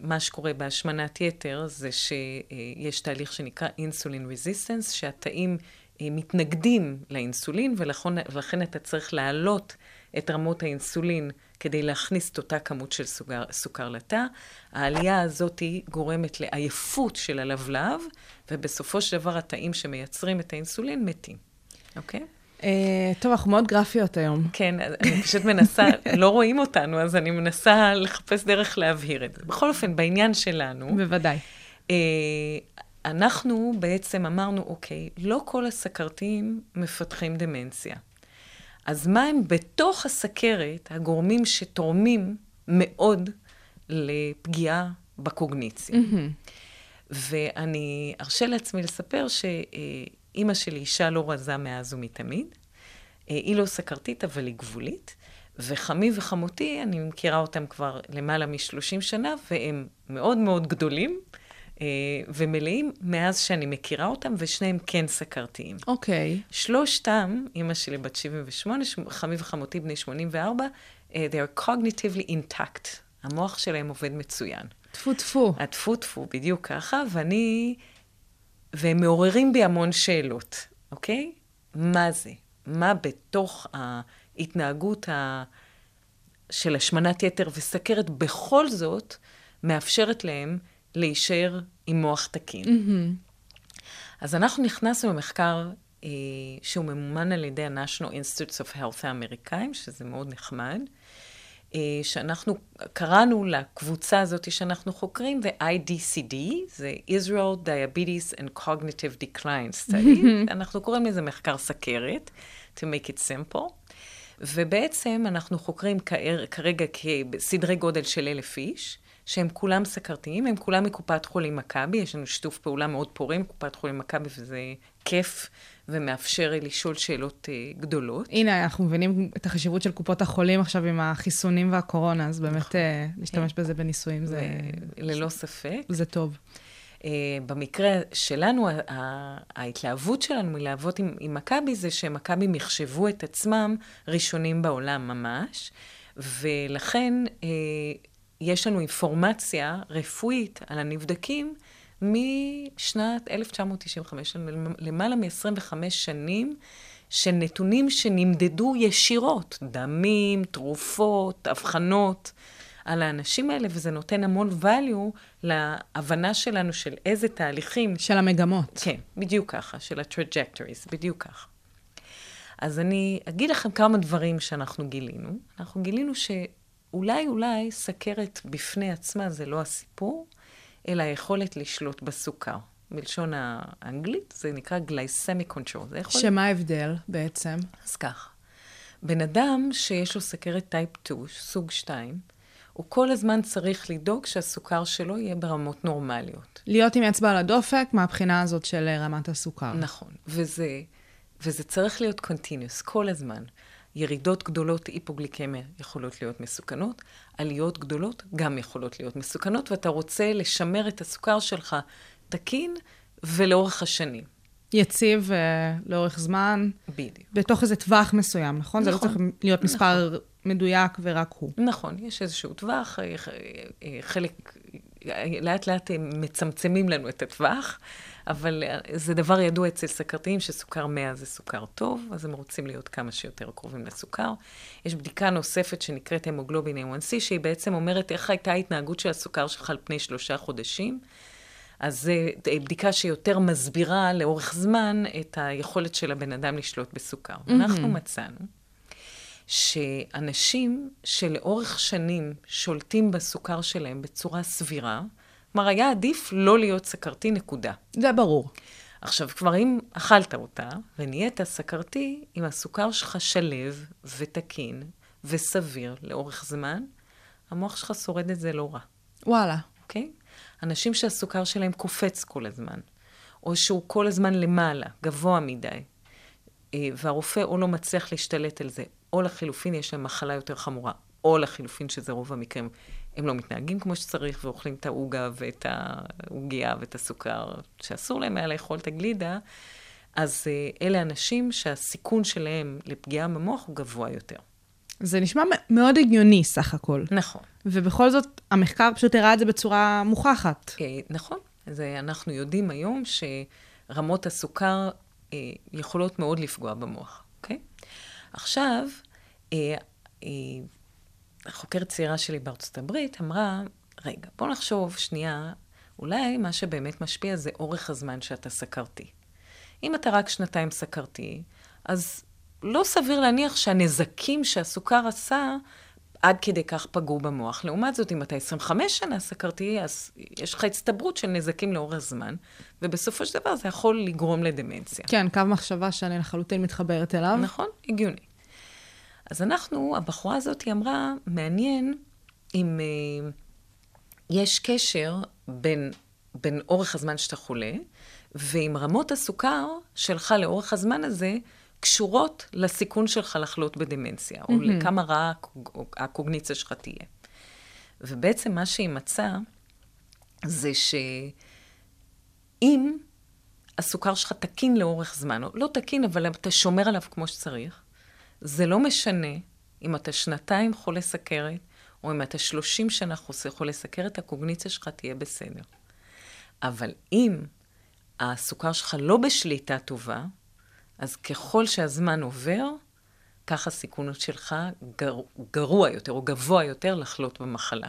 מה שקורה בהשמנת יתר זה שיש תהליך שנקרא אינסולין רזיסטנס, שהתאים uh, מתנגדים לאינסולין, ולכן, ולכן אתה צריך להעלות את רמות האינסולין כדי להכניס את אותה כמות של סוכר, סוכר לתא. העלייה הזאת גורמת לעייפות של הלבלב, ובסופו של דבר התאים שמייצרים את האינסולין מתים. אוקיי? אה, טוב, אנחנו מאוד גרפיות היום. כן, אני פשוט מנסה, לא רואים אותנו, אז אני מנסה לחפש דרך להבהיר את זה. בכל אופן, בעניין שלנו, בוודאי. אה, אנחנו בעצם אמרנו, אוקיי, לא כל הסכרתיים מפתחים דמנציה. אז מה הם בתוך הסכרת הגורמים שתורמים מאוד לפגיעה בקוגניציה? ואני ארשה לעצמי לספר שאימא שלי אישה לא רזה מאז ומתמיד. אה, היא לא סכרתית, אבל היא גבולית. וחמי וחמותי, אני מכירה אותם כבר למעלה מ-30 שנה, והם מאוד מאוד גדולים ומלאים מאז שאני מכירה אותם, ושניהם כן סכרתיים. אוקיי. שלושתם, אימא שלי בת 78, ש- חמי וחמותי בני 84, אה, they are cognitively intact. המוח שלהם עובד מצוין. טפו טפו. הטפו טפו, בדיוק ככה, ואני... והם מעוררים בי המון שאלות, אוקיי? מה זה? מה בתוך ההתנהגות ה... של השמנת יתר וסכרת בכל זאת מאפשרת להם להישאר עם מוח תקין? אז אנחנו נכנסנו למחקר אה, שהוא ממומן על ידי ה-National Institutes of Health האמריקאים, שזה מאוד נחמד, אה, שאנחנו קראנו לקבוצה הזאת שאנחנו חוקרים, ו-IDCD, זה Israel Diabetes and Cognitive Decline Study, אנחנו קוראים לזה מחקר סכרת, to make it simple, ובעצם אנחנו חוקרים כרגע בסדרי גודל של אלף איש, שהם כולם סכרתיים, הם כולם מקופת חולים מכבי, יש לנו שיתוף פעולה מאוד פורה עם קופת חולים מכבי, וזה כיף ומאפשר לשאול שאלות uh, גדולות. הנה, אנחנו מבינים את החשיבות של קופות החולים עכשיו עם החיסונים והקורונה, אז באמת אה, להשתמש בזה בניסויים זה, ללא ספק. זה טוב. Uh, במקרה שלנו, ההתלהבות שלנו מלעבוד עם, עם מכבי זה שמכבי מחשבו את עצמם ראשונים בעולם ממש, ולכן uh, יש לנו אינפורמציה רפואית על הנבדקים משנת 1995, למעלה מ-25 שנים, של נתונים שנמדדו ישירות, דמים, תרופות, אבחנות. על האנשים האלה, וזה נותן המון value להבנה שלנו של איזה תהליכים. של המגמות. כן, בדיוק ככה, של ה-trajectories, בדיוק ככה. אז אני אגיד לכם כמה דברים שאנחנו גילינו. אנחנו גילינו שאולי אולי סכרת בפני עצמה זה לא הסיפור, אלא היכולת לשלוט בסוכר. בלשון האנגלית זה נקרא glycemic control. זה יכול... שמה ההבדל בעצם? אז ככה, בן אדם שיש לו סכרת טייפ 2, סוג 2, הוא כל הזמן צריך לדאוג שהסוכר שלו יהיה ברמות נורמליות. להיות עם אצבע על הדופק מהבחינה הזאת של רמת הסוכר. נכון, וזה, וזה צריך להיות continuous, כל הזמן. ירידות גדולות היפוגליקמיה יכולות להיות מסוכנות, עליות גדולות גם יכולות להיות מסוכנות, ואתה רוצה לשמר את הסוכר שלך תקין ולאורך השנים. יציב אה, לאורך זמן, בדיוק. בתוך איזה טווח מסוים, נכון? זה לא נכון. צריך להיות מספר מדויק ורק הוא. נכון, יש איזשהו טווח, אה, אה, חלק, לאט לאט הם מצמצמים לנו את הטווח, אבל אה, זה דבר ידוע אצל סכרתיים שסוכר 100 זה סוכר טוב, אז הם רוצים להיות כמה שיותר קרובים לסוכר. יש בדיקה נוספת שנקראת המוגלובין A1C, שהיא בעצם אומרת איך הייתה ההתנהגות של הסוכר שלך על פני שלושה חודשים. אז זו בדיקה שיותר מסבירה לאורך זמן את היכולת של הבן אדם לשלוט בסוכר. Mm-hmm. אנחנו מצאנו שאנשים שלאורך שנים שולטים בסוכר שלהם בצורה סבירה, כלומר, היה עדיף לא להיות סכרתי, נקודה. זה ברור. עכשיו, כבר אם אכלת אותה ונהיית סכרתי, אם הסוכר שלך שלב ותקין וסביר לאורך זמן, המוח שלך שורד את זה לא רע. וואלה. אוקיי? אנשים שהסוכר שלהם קופץ כל הזמן, או שהוא כל הזמן למעלה, גבוה מדי, אה, והרופא או לא מצליח להשתלט על זה, או לחילופין יש להם מחלה יותר חמורה, או לחילופין, שזה רוב המקרים, הם לא מתנהגים כמו שצריך ואוכלים את העוגה ואת העוגייה ואת הסוכר, שאסור להם היה לאכול את הגלידה, אז אה, אלה אנשים שהסיכון שלהם לפגיעה במוח הוא גבוה יותר. זה נשמע מאוד הגיוני סך הכל. נכון. ובכל זאת, המחקר פשוט הראה את זה בצורה מוכחת. אה, נכון. אז אנחנו יודעים היום שרמות הסוכר אה, יכולות מאוד לפגוע במוח? עכשיו, אה, אה, החוקרת צעירה שלי בארצות הברית אמרה, רגע, בוא נחשוב שנייה, אולי מה שבאמת משפיע זה אורך הזמן שאתה סכרתי. אם אתה רק שנתיים סכרתי, אז לא סביר להניח שהנזקים שהסוכר עשה, עד כדי כך פגעו במוח. לעומת זאת, אם אתה 25 שנה סכרתי, אז יש לך הצטברות של נזקים לאורך זמן, ובסופו של דבר זה יכול לגרום לדמנציה. כן, קו מחשבה שאני לחלוטין מתחברת אליו. נכון, הגיוני. אז אנחנו, הבחורה הזאת היא אמרה, מעניין אם אה, יש קשר בין, בין אורך הזמן שאתה חולה, ואם רמות הסוכר שלך לאורך הזמן הזה קשורות לסיכון שלך לחלות בדמנציה, או לכמה רעה הקוג- הקוגניציה שלך תהיה. ובעצם מה שהיא מצאה, זה שאם הסוכר שלך תקין לאורך זמן, או לא תקין, אבל אתה שומר עליו כמו שצריך, זה לא משנה אם אתה שנתיים חולה סכרת, או אם אתה 30 שנה חולה סכרת, הקוגניציה שלך תהיה בסדר. אבל אם הסוכר שלך לא בשליטה טובה, אז ככל שהזמן עובר, כך הסיכון שלך גר, גרוע יותר או גבוה יותר לחלות במחלה,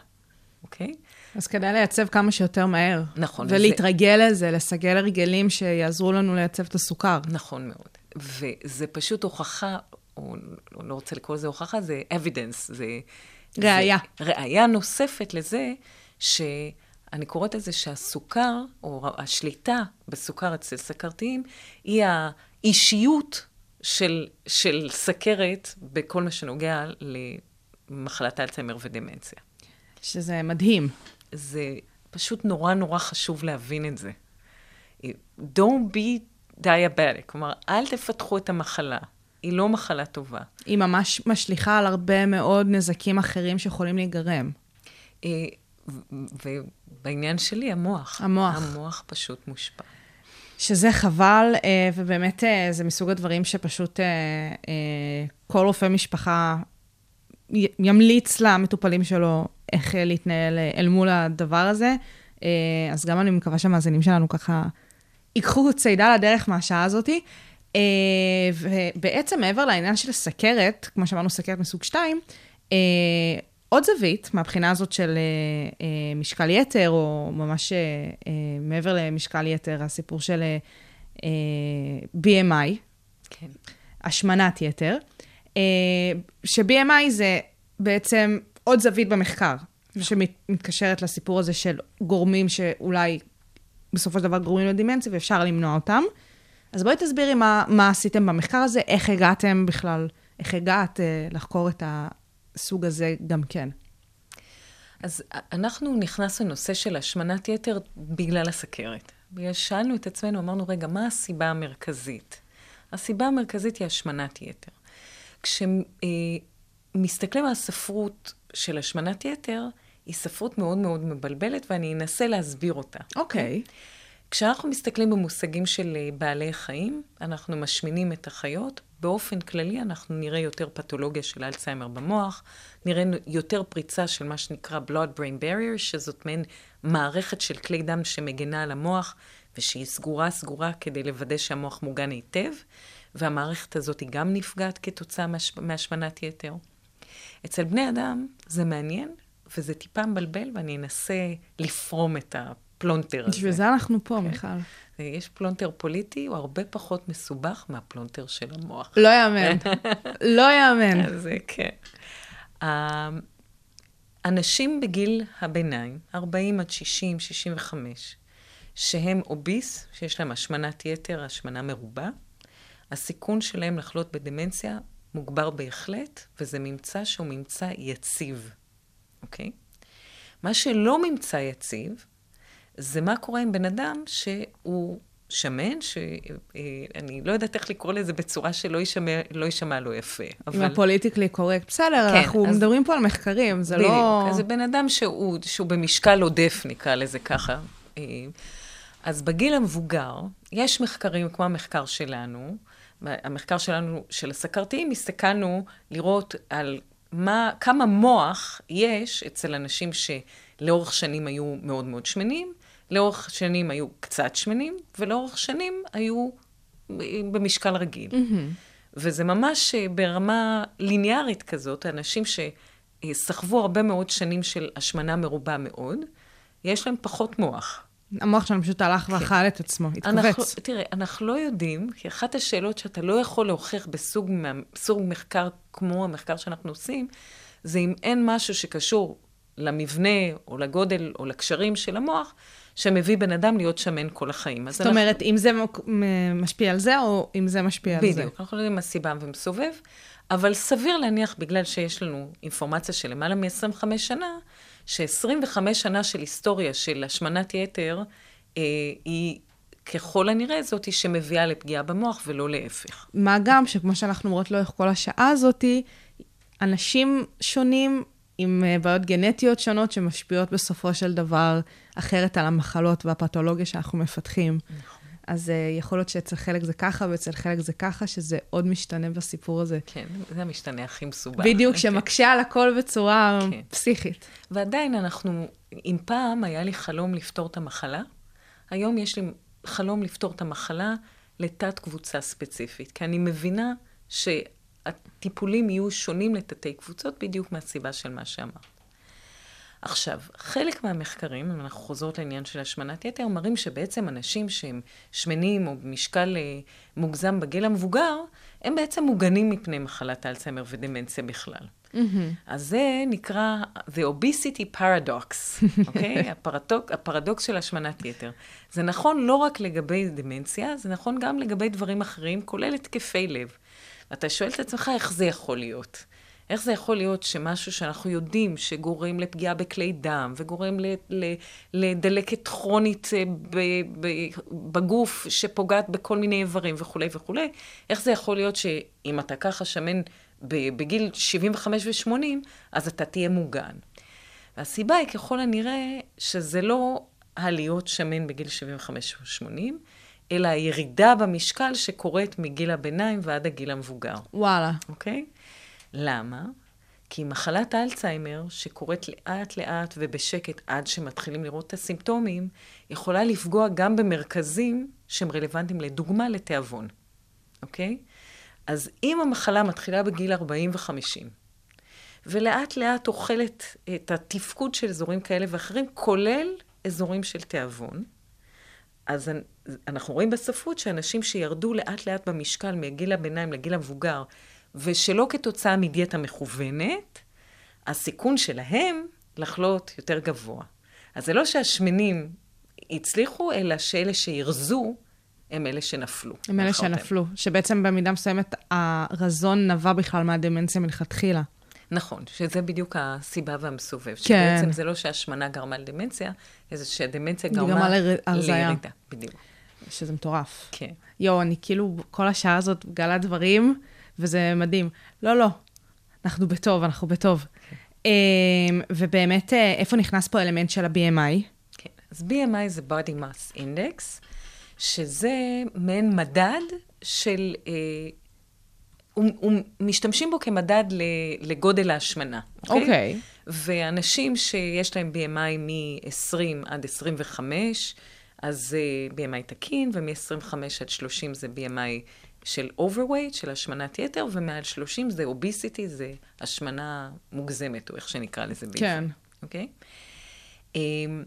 אוקיי? אז כדאי לייצב כמה שיותר מהר. נכון, ולהתרגל לזה, לסגל הרגלים שיעזרו לנו לייצב את הסוכר. נכון מאוד. וזה פשוט הוכחה, או או לא רוצה לקרוא לזה הוכחה, זה evidence, זה... ראיה. זה ראיה נוספת לזה, שאני קוראת לזה שהסוכר, או השליטה בסוכר אצל סכרתיים, היא האישיות של, של סכרת בכל מה שנוגע למחלת אלצהיימר ודמנציה. שזה מדהים. זה פשוט נורא נורא חשוב להבין את זה. Don't be diabetic, כלומר, אל תפתחו את המחלה. היא לא מחלה טובה. היא ממש משליכה על הרבה מאוד נזקים אחרים שיכולים להיגרם. אה, ובעניין שלי, המוח. המוח. המוח פשוט מושפע. שזה חבל, אה, ובאמת אה, זה מסוג הדברים שפשוט אה, כל רופא משפחה ימליץ למטופלים שלו איך להתנהל אל מול הדבר הזה. אז גם אני מקווה שהמאזינים שלנו ככה ייקחו צידה לדרך מהשעה הזאתי. ובעצם מעבר לעניין של סכרת, כמו שאמרנו, סכרת מסוג 2, אה, עוד זווית מהבחינה הזאת של אה, אה, משקל יתר, או ממש אה, מעבר למשקל יתר, הסיפור של BMI, כן. השמנת יתר, ש-BMI זה בעצם עוד זווית במחקר, שמתקשרת לסיפור הזה של גורמים שאולי בסופו של דבר גורמים לדימנציה ואפשר למנוע אותם. אז בואי תסבירי מה, מה עשיתם במחקר הזה, איך הגעתם בכלל, איך הגעת אה, לחקור את הסוג הזה גם כן. אז אנחנו נכנסנו לנושא של השמנת יתר בגלל הסכרת. בגלל ששאלנו את עצמנו, אמרנו, רגע, מה הסיבה המרכזית? הסיבה המרכזית היא השמנת יתר. כשמסתכלים על הספרות של השמנת יתר, היא ספרות מאוד מאוד מבלבלת, ואני אנסה להסביר אותה. אוקיי. כשאנחנו מסתכלים במושגים של אה, בעלי חיים, אנחנו משמינים את החיות. באופן כללי אנחנו נראה יותר פתולוגיה של אלצהיימר במוח, נראה יותר פריצה של מה שנקרא blood-brain barrier, שזאת מעין מערכת של כלי דם שמגנה על המוח, ושהיא סגורה סגורה כדי לוודא שהמוח מוגן היטב, והמערכת הזאת היא גם נפגעת כתוצאה מהש... מהשמנת יתר. אצל בני אדם זה מעניין, וזה טיפה מבלבל, ואני אנסה לפרום את הפלונטר הזה. בשביל זה אנחנו פה, כן. מיכל. יש פלונטר פוליטי, הוא הרבה פחות מסובך מהפלונטר של המוח. לא יאמן. לא יאמן. אז זה כן. אה, אנשים בגיל הביניים, 40 עד 60, 65, שהם אוביס, שיש להם השמנת יתר, השמנה מרובה, הסיכון שלהם לחלות בדמנציה מוגבר בהחלט, וזה ממצא שהוא ממצא יציב, אוקיי? מה שלא ממצא יציב, זה מה קורה עם בן אדם שהוא שמן, שאני לא יודעת איך לקרוא לזה בצורה שלא יישמע, לא יישמע לו יפה. עם הפוליטיקלי קורקט. בסדר, כן, אנחנו אז- מדברים פה על מחקרים, זה בדיוק. לא... אז זה בן אדם שהוא, שהוא במשקל עודף, נקרא לזה ככה. אה, אז בגיל המבוגר, יש מחקרים כמו המחקר שלנו, המחקר שלנו, של הסכרתיים, הסתכלנו לראות על מה, כמה מוח יש אצל אנשים שלאורך שנים היו מאוד מאוד שמנים, לאורך שנים היו קצת שמנים, ולאורך שנים היו במשקל רגיל. וזה ממש אה, ברמה ליניארית כזאת, אנשים שסחבו הרבה מאוד שנים של השמנה מרובה מאוד, יש להם פחות מוח. המוח שלנו פשוט הלך ואכל את עצמו, אנחנו, התכווץ. תראה, אנחנו לא יודעים, כי אחת השאלות שאתה לא יכול להוכיח בסוג מחקר כמו המחקר שאנחנו עושים, זה אם אין משהו שקשור למבנה או לגודל או לקשרים של המוח, שמביא בן אדם להיות שמן כל החיים. זאת אומרת, אם זה משפיע על זה, או אם זה משפיע על זה. בדיוק, אנחנו לא יודעים מה סיבה ומסובב, אבל סביר להניח, בגלל שיש לנו אינפורמציה של למעלה מ-25 שנה, ש-25 שנה של היסטוריה של השמנת יתר, אה, היא ככל הנראה זאתי שמביאה לפגיעה במוח ולא להפך. מה גם שכמו שאנחנו אומרות לאורך כל השעה הזאתי, אנשים שונים עם אה, בעיות גנטיות שונות שמשפיעות בסופו של דבר אחרת על המחלות והפתולוגיה שאנחנו מפתחים. אז uh, יכול להיות שאצל חלק זה ככה ואצל חלק זה ככה, שזה עוד משתנה בסיפור הזה. כן, זה המשתנה הכי מסובך. בדיוק, כן. שמקשה על הכל בצורה כן. פסיכית. ועדיין אנחנו, אם פעם היה לי חלום לפתור את המחלה, היום יש לי חלום לפתור את המחלה לתת קבוצה ספציפית. כי אני מבינה שהטיפולים יהיו שונים לתתי קבוצות בדיוק מהסיבה של מה שאמרת. עכשיו, חלק מהמחקרים, אם אנחנו חוזרות לעניין של השמנת יתר, מראים שבעצם אנשים שהם שמנים או במשקל אה, מוגזם בגיל המבוגר, הם בעצם מוגנים מפני מחלת האלצהיימר ודמנציה בכלל. אז זה נקרא The Obesity Paradox, אוקיי? הפרדוק, הפרדוקס של השמנת יתר. זה נכון לא רק לגבי דמנציה, זה נכון גם לגבי דברים אחרים, כולל התקפי לב. ואתה שואל את עצמך איך זה יכול להיות. איך זה יכול להיות שמשהו שאנחנו יודעים שגורם לפגיעה בכלי דם, וגורם ל- ל- לדלקת כרונית אה, ב- ב- בגוף שפוגעת בכל מיני איברים וכולי וכולי, איך זה יכול להיות שאם אתה ככה שמן בגיל 75 ו-80, אז אתה תהיה מוגן. והסיבה היא ככל הנראה שזה לא הלהיות שמן בגיל 75 או 80, אלא הירידה במשקל שקורית מגיל הביניים ועד הגיל המבוגר. וואלה. אוקיי? למה? כי מחלת האלצהיימר, שקורית לאט-לאט ובשקט עד שמתחילים לראות את הסימפטומים, יכולה לפגוע גם במרכזים שהם רלוונטיים, לדוגמה, לתיאבון, אוקיי? אז אם המחלה מתחילה בגיל 40 ו-50, ולאט-לאט אוכלת את התפקוד של אזורים כאלה ואחרים, כולל אזורים של תיאבון, אז אנ- אנחנו רואים בספרות שאנשים שירדו לאט-לאט במשקל מגיל הביניים לגיל המבוגר, ושלא כתוצאה מדיאטה מכוונת, הסיכון שלהם לחלות יותר גבוה. אז זה לא שהשמנים הצליחו, אלא שאלה שירזו הם אלה שנפלו. הם אלה. שנפלו, שבעצם במידה מסוימת הרזון נבע בכלל מהדמנציה מלכתחילה. נכון, שזה בדיוק הסיבה והמסובב. כן. שבעצם זה לא שהשמנה גרמה לדמנציה, אלא שהדמנציה גרמה גרמה לר-. לירידה. בדיוק, שזה מטורף. כן. יואו, אני כאילו כל השעה הזאת גלה דברים, וזה מדהים. לא, לא, אנחנו בטוב, אנחנו בטוב. אמ, ובאמת, אה, איפה נכנס פה האלמנט של ה-BMI? כן. אז BMI זה body mass index, שזה מעין מדד של... אה, הוא, הוא משתמשים בו כמדד לגודל ההשמנה, אוקיי? אוקיי. ואנשים שיש להם BMI מ-20 עד 25, אז זה BMI תקין, ומ-25 עד 30 זה BMI של overweight, של השמנת יתר, ומעל 30 זה obesity, זה השמנה מוגזמת, או איך שנקרא לזה בעברית. כן. אוקיי? אמ,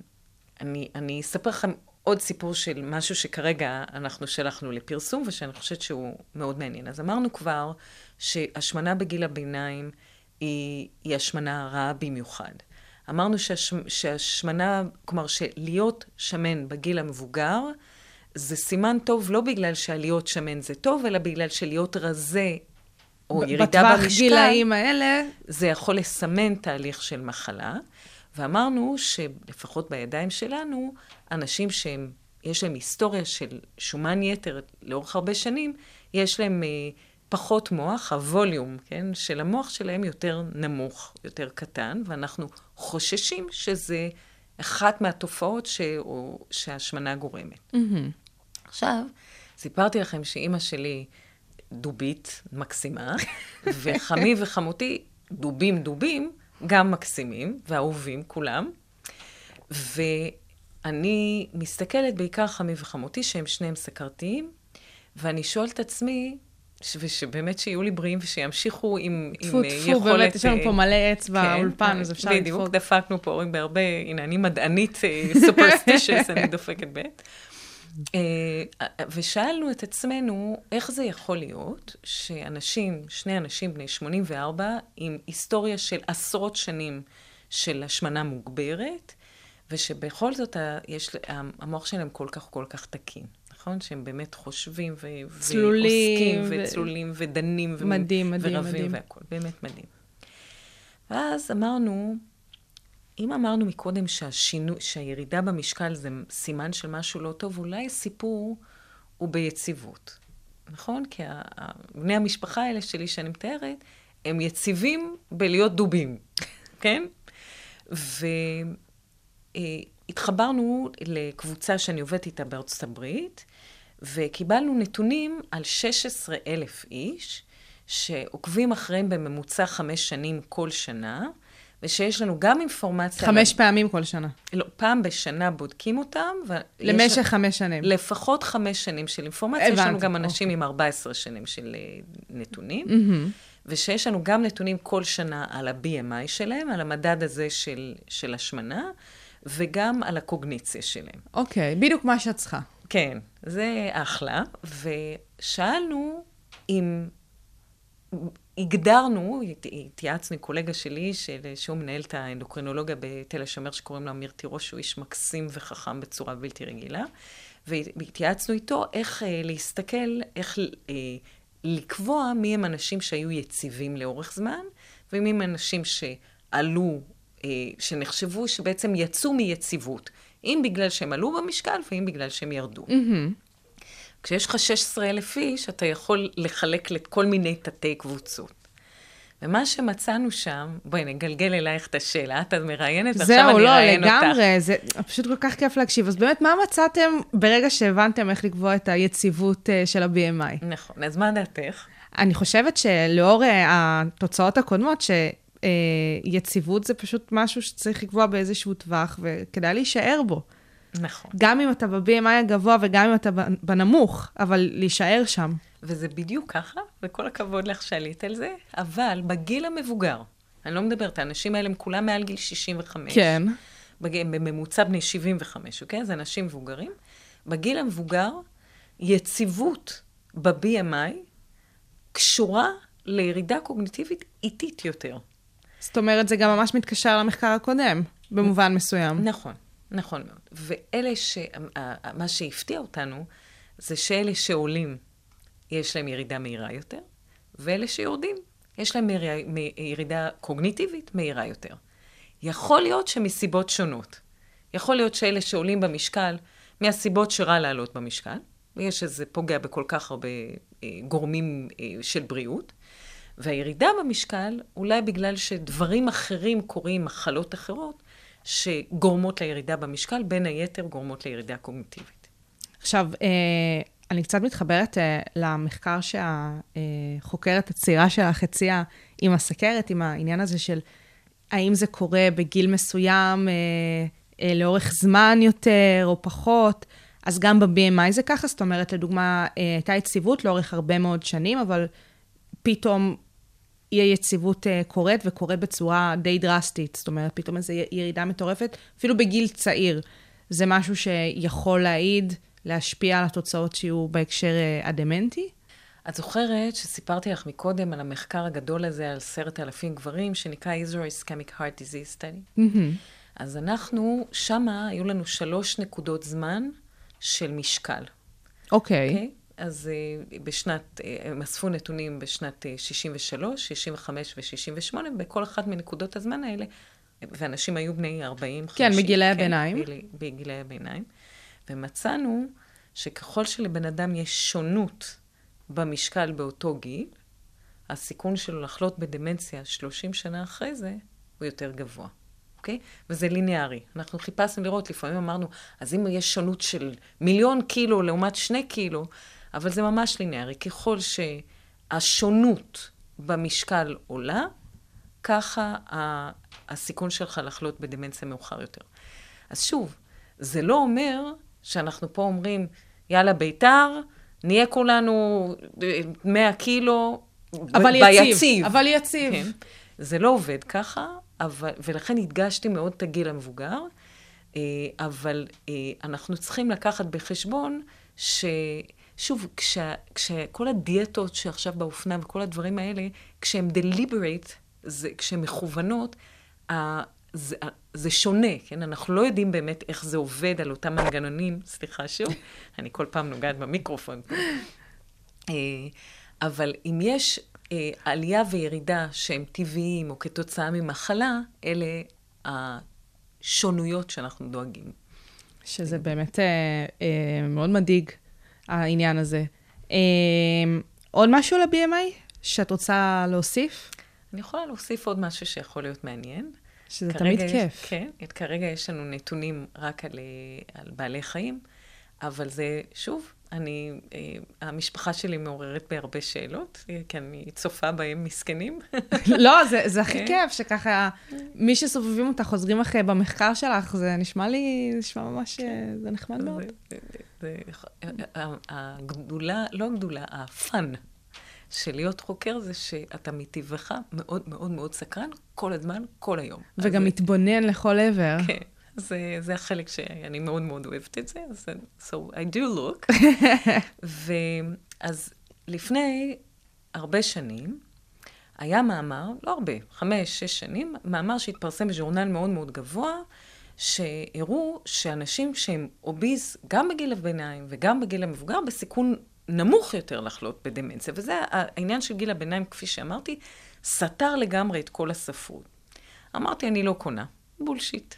אני, אני אספר לכם עוד סיפור של משהו שכרגע אנחנו שלחנו לפרסום, ושאני חושבת שהוא מאוד מעניין. אז אמרנו כבר שהשמנה בגיל הביניים היא, היא השמנה רעה במיוחד. אמרנו שהש, שהשמנה, כלומר, שלהיות שמן בגיל המבוגר, זה סימן טוב לא בגלל שהלהיות שמן זה טוב, אלא בגלל שלהיות רזה או ב- ירידה בטווח במשקל, גילאים האלה, זה יכול לסמן תהליך של מחלה, ואמרנו שלפחות בידיים שלנו, אנשים שהם, יש להם היסטוריה של שומן יתר לאורך הרבה שנים, יש להם אה, פחות מוח, הווליום, כן, של המוח שלהם יותר נמוך, יותר קטן, ואנחנו חוששים שזה אחת מהתופעות ש... שהשמנה גורמת. עכשיו, סיפרתי לכם שאימא שלי דובית מקסימה, וחמי וחמותי דובים דובים, גם מקסימים, ואהובים כולם. ואני מסתכלת בעיקר חמי וחמותי, שהם שניהם סכרתיים, ואני שואלת את עצמי, ושבאמת שיהיו לי בריאים ושימשיכו עם, טפו, עם אה, טפו, יכולת... באמת, יש לנו אה, פה מלא עץ באולפן, כן, אז אפשר בדיוק, לדפוק. דפקנו פה בהרבה, הנה, אני מדענית סופרסטישס, אני דופקת בית. אה, ושאלנו את עצמנו, איך זה יכול להיות שאנשים, שני אנשים בני 84, עם היסטוריה של עשרות שנים של השמנה מוגברת, ושבכל זאת ה- יש, המוח שלהם כל כך כל כך תקין, נכון? שהם באמת חושבים ו- צלולים ועוסקים ו- וצלולים ודנים ו- מדהים, מדהים, ורבים מדהים. והכול, באמת מדהים. ואז אמרנו, אם אמרנו מקודם שהשינו, שהירידה במשקל זה סימן של משהו לא טוב, אולי הסיפור הוא ביציבות, נכון? כי בני המשפחה האלה שלי שאני מתארת, הם יציבים בלהיות דובים, כן? והתחברנו לקבוצה שאני עובדת איתה בארצות הברית, וקיבלנו נתונים על 16 אלף איש, שעוקבים אחריהם בממוצע חמש שנים כל שנה, ושיש לנו גם אינפורמציה... חמש על... פעמים כל שנה. לא, פעם בשנה בודקים אותם. למשך חמש שנים. לפחות חמש שנים של אינפורמציה. יש לנו הבנתי, גם אנשים אוקיי. עם 14 שנים של אה, נתונים. מהמם. ושיש לנו גם נתונים כל שנה על ה-BMI שלהם, על המדד הזה של, של השמנה, וגם על הקוגניציה שלהם. אוקיי, בדיוק מה שאת צריכה. כן, זה אחלה. ושאלנו אם הגדרנו, הת- התייעצנו עם קולגה שלי, של, שהוא מנהל את האנדוקרינולוגיה בתל השומר, שקוראים לו אמיר תירוש, שהוא איש מקסים וחכם בצורה בלתי רגילה, והתייעצנו איתו איך אה, להסתכל, איך אה, לקבוע מי הם אנשים שהיו יציבים לאורך זמן, ומי הם אנשים שעלו, אה, שנחשבו שבעצם יצאו מיציבות, אם בגלל שהם עלו במשקל ואם בגלל שהם ירדו. כשיש לך 16 אלף איש, אתה יכול לחלק לכל מיני תתי קבוצות. ומה שמצאנו שם, בואי נגלגל אלייך את השאלה, את מראיינת, ועכשיו זהו, אני לא, אראיין אותך. לגמרי, זה פשוט כל כך כיף להקשיב. אז באמת, מה מצאתם ברגע שהבנתם איך לקבוע את היציבות אה, של ה-BMI? נכון, אז מה דעתך? אני חושבת שלאור אה, התוצאות הקודמות, שיציבות זה פשוט משהו שצריך לקבוע באיזשהו טווח, וכדאי להישאר בו. נכון. גם אם אתה ב-BMI הגבוה וגם אם אתה בנמוך, אבל להישאר שם. וזה בדיוק ככה, וכל הכבוד לך שעלית על זה, אבל בגיל המבוגר, אני לא מדברת, האנשים האלה הם כולם מעל גיל 65. כן. בג... בממוצע בני 75, אוקיי? זה אנשים מבוגרים. בגיל המבוגר, יציבות ב-BMI קשורה לירידה קוגניטיבית איטית יותר. זאת אומרת, זה גם ממש מתקשר למחקר הקודם, במובן מסוים. נכון, נכון מאוד. ואלה ש... מה שהפתיע אותנו, זה שאלה שעולים, יש להם ירידה מהירה יותר, ואלה שיורדים, יש להם ירידה, ירידה קוגניטיבית מהירה יותר. יכול להיות שמסיבות שונות. יכול להיות שאלה שעולים במשקל, מהסיבות שרע לעלות במשקל, ויש איזה פוגע בכל כך הרבה אה, גורמים אה, של בריאות, והירידה במשקל, אולי בגלל שדברים אחרים קורים, מחלות אחרות, שגורמות לירידה במשקל, בין היתר גורמות לירידה קוגניטיבית. עכשיו, אה, אני קצת מתחברת אה, למחקר שהחוקרת הצעירה שלך הציעה עם הסכרת, עם העניין הזה של האם זה קורה בגיל מסוים, אה, לאורך זמן יותר או פחות. אז גם ב-BMI זה ככה, זאת אומרת, לדוגמה, הייתה יציבות לאורך הרבה מאוד שנים, אבל פתאום אי היציבות אה, קורית וקורית בצורה די דרסטית. זאת אומרת, פתאום איזו ירידה מטורפת, אפילו בגיל צעיר. זה משהו שיכול להעיד, להשפיע על התוצאות שיהיו בהקשר אה, הדמנטי? את זוכרת שסיפרתי לך מקודם על המחקר הגדול הזה על עשרת אלפים גברים, שנקרא Israel Ischemic Heart Disease Study? אז אנחנו, שמה היו לנו שלוש נקודות זמן של משקל. אוקיי. אוקיי? אז uh, בשנת, uh, הם אספו נתונים בשנת uh, 63, 65 ו-68, בכל אחת מנקודות הזמן האלה, ואנשים היו בני 40, 50. כן, בגילי הביניים. בגילי, בגילי הביניים. ומצאנו שככל שלבן אדם יש שונות במשקל באותו גיל, הסיכון שלו לחלות בדמנציה 30 שנה אחרי זה הוא יותר גבוה. אוקיי? וזה ליניארי. אנחנו חיפשנו לראות, לפעמים אמרנו, אז אם יש שונות של מיליון קילו לעומת שני קילו, אבל זה ממש ליניארי. ככל שהשונות במשקל עולה, ככה הסיכון שלך לחלות בדמנציה מאוחר יותר. אז שוב, זה לא אומר שאנחנו פה אומרים, יאללה, ביתר, נהיה כולנו אה, 100 קילו ב- אבל ביציב. יציב, אבל יציב. כן. זה לא עובד ככה, אבל, ולכן הדגשתי מאוד את הגיל המבוגר, אה, אבל אה, אנחנו צריכים לקחת בחשבון ש... שוב, כשה, כשכל הדיאטות שעכשיו באופנה וכל הדברים האלה, כשהן deliberate, כשהן מכוונות, ה- זה, זה שונה, כן? אנחנו לא יודעים באמת איך זה עובד על אותם מנגנונים, סליחה שוב, אני כל פעם נוגעת במיקרופון. אה, אבל אם יש אה, עלייה וירידה שהם טבעיים או כתוצאה ממחלה, אלה השונויות שאנחנו דואגים. שזה באמת אה, אה, מאוד מדאיג, העניין הזה. אה, עוד משהו ל-BMI שאת רוצה להוסיף? אני יכולה להוסיף עוד משהו שיכול להיות מעניין. שזה תמיד יש, כיף. כן, את, כרגע יש לנו נתונים רק על, אה, על בעלי חיים, אבל זה, שוב, אני, אה, המשפחה שלי מעוררת בי הרבה שאלות, אה, כי אני צופה בהם מסכנים. לא, זה, זה הכי כן. כיף, שככה מי שסובבים אותך חוזרים אחרי במחקר שלך, זה נשמע לי, זה נשמע ממש, אה, זה נחמד מאוד. זה- זה- הגדולה, לא הגדולה, הפאן של להיות חוקר זה שאתה מטבעך מאוד מאוד מאוד סקרן כל הזמן, כל היום. וגם אז- מתבונן לכל עבר. כן, זה, זה החלק שאני מאוד מאוד אוהבת את זה, אז so I do look. ואז לפני הרבה שנים, היה מאמר, לא הרבה, חמש, שש שנים, מאמר שהתפרסם בז'ורנל מאוד מאוד גבוה, שהראו שאנשים שהם אוביז, גם בגיל הביניים וגם בגיל המבוגר, בסיכון נמוך יותר לחלות בדמנציה. וזה העניין של גיל הביניים, כפי שאמרתי, סתר לגמרי את כל הספרות. אמרתי, אני לא קונה, בולשיט.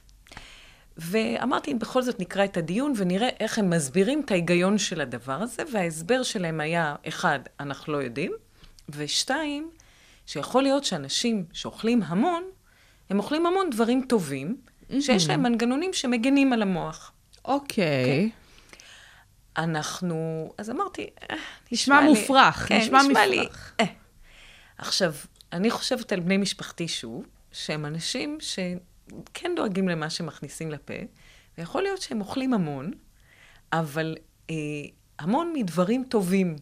ואמרתי, אם בכל זאת נקרא את הדיון ונראה איך הם מסבירים את ההיגיון של הדבר הזה, וההסבר שלהם היה, אחד, אנחנו לא יודעים, ושתיים, שיכול להיות שאנשים שאוכלים המון, הם אוכלים המון דברים טובים, שיש להם מנגנונים שמגנים על המוח. אוקיי. אנחנו, אז אמרתי, אה, נשמע מופרך, כן, נשמע נשמע לי, מופרך. אה. עכשיו, אני חושבת על בני משפחתי שוב, שהם אנשים שכן דואגים למה שמכניסים לפה, ויכול להיות שהם אוכלים המון, אבל אה, המון מדברים טובים.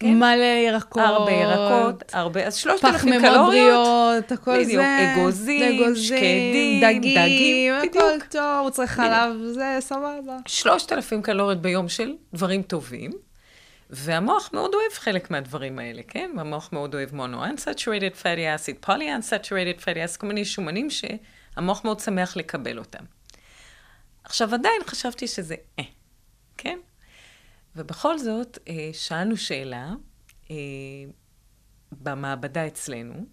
כן? מלא ירקות. הרבה ירקות, הרבה, אז שלושת אלפים פחמימות קלוריות. בריאות, הכל בדיוק, זה. אגוזים, שקדים, דגים, הכל בדיוק. טוב, מוצרי חלב, זה סבבה. שלושת אלפים קלוריות ביום של דברים טובים, והמוח מאוד אוהב חלק מהדברים האלה, כן? המוח מאוד אוהב mono-unsaturated fatty acid, poly-unsaturated fatty acid, כל מיני שומנים שהמוח מאוד שמח לקבל אותם. עכשיו, עדיין חשבתי שזה אה, כן? ובכל זאת, אה, שאלנו שאלה אה, במעבדה אצלנו,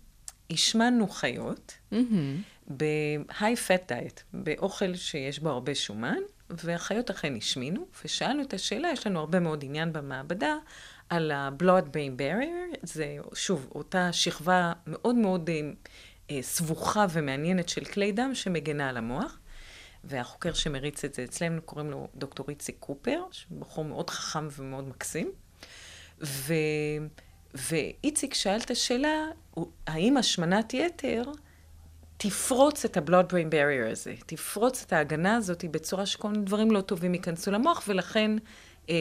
השמנו חיות ב-high fat diet, באוכל שיש בו הרבה שומן, והחיות אכן השמינו, ושאלנו את השאלה, יש לנו הרבה מאוד עניין במעבדה, על ה-blood brain barrier, זה שוב, אותה שכבה מאוד מאוד אה, סבוכה ומעניינת של כלי דם שמגנה על המוח. והחוקר שמריץ את זה אצלנו, קוראים לו דוקטור איציק קופר, שהוא בחור מאוד חכם ומאוד מקסים. ו... ואיציק שאל את השאלה, האם השמנת יתר תפרוץ את ה-blood brain barrier הזה, תפרוץ את ההגנה הזאת בצורה שכל מיני דברים לא טובים ייכנסו למוח, ולכן אה,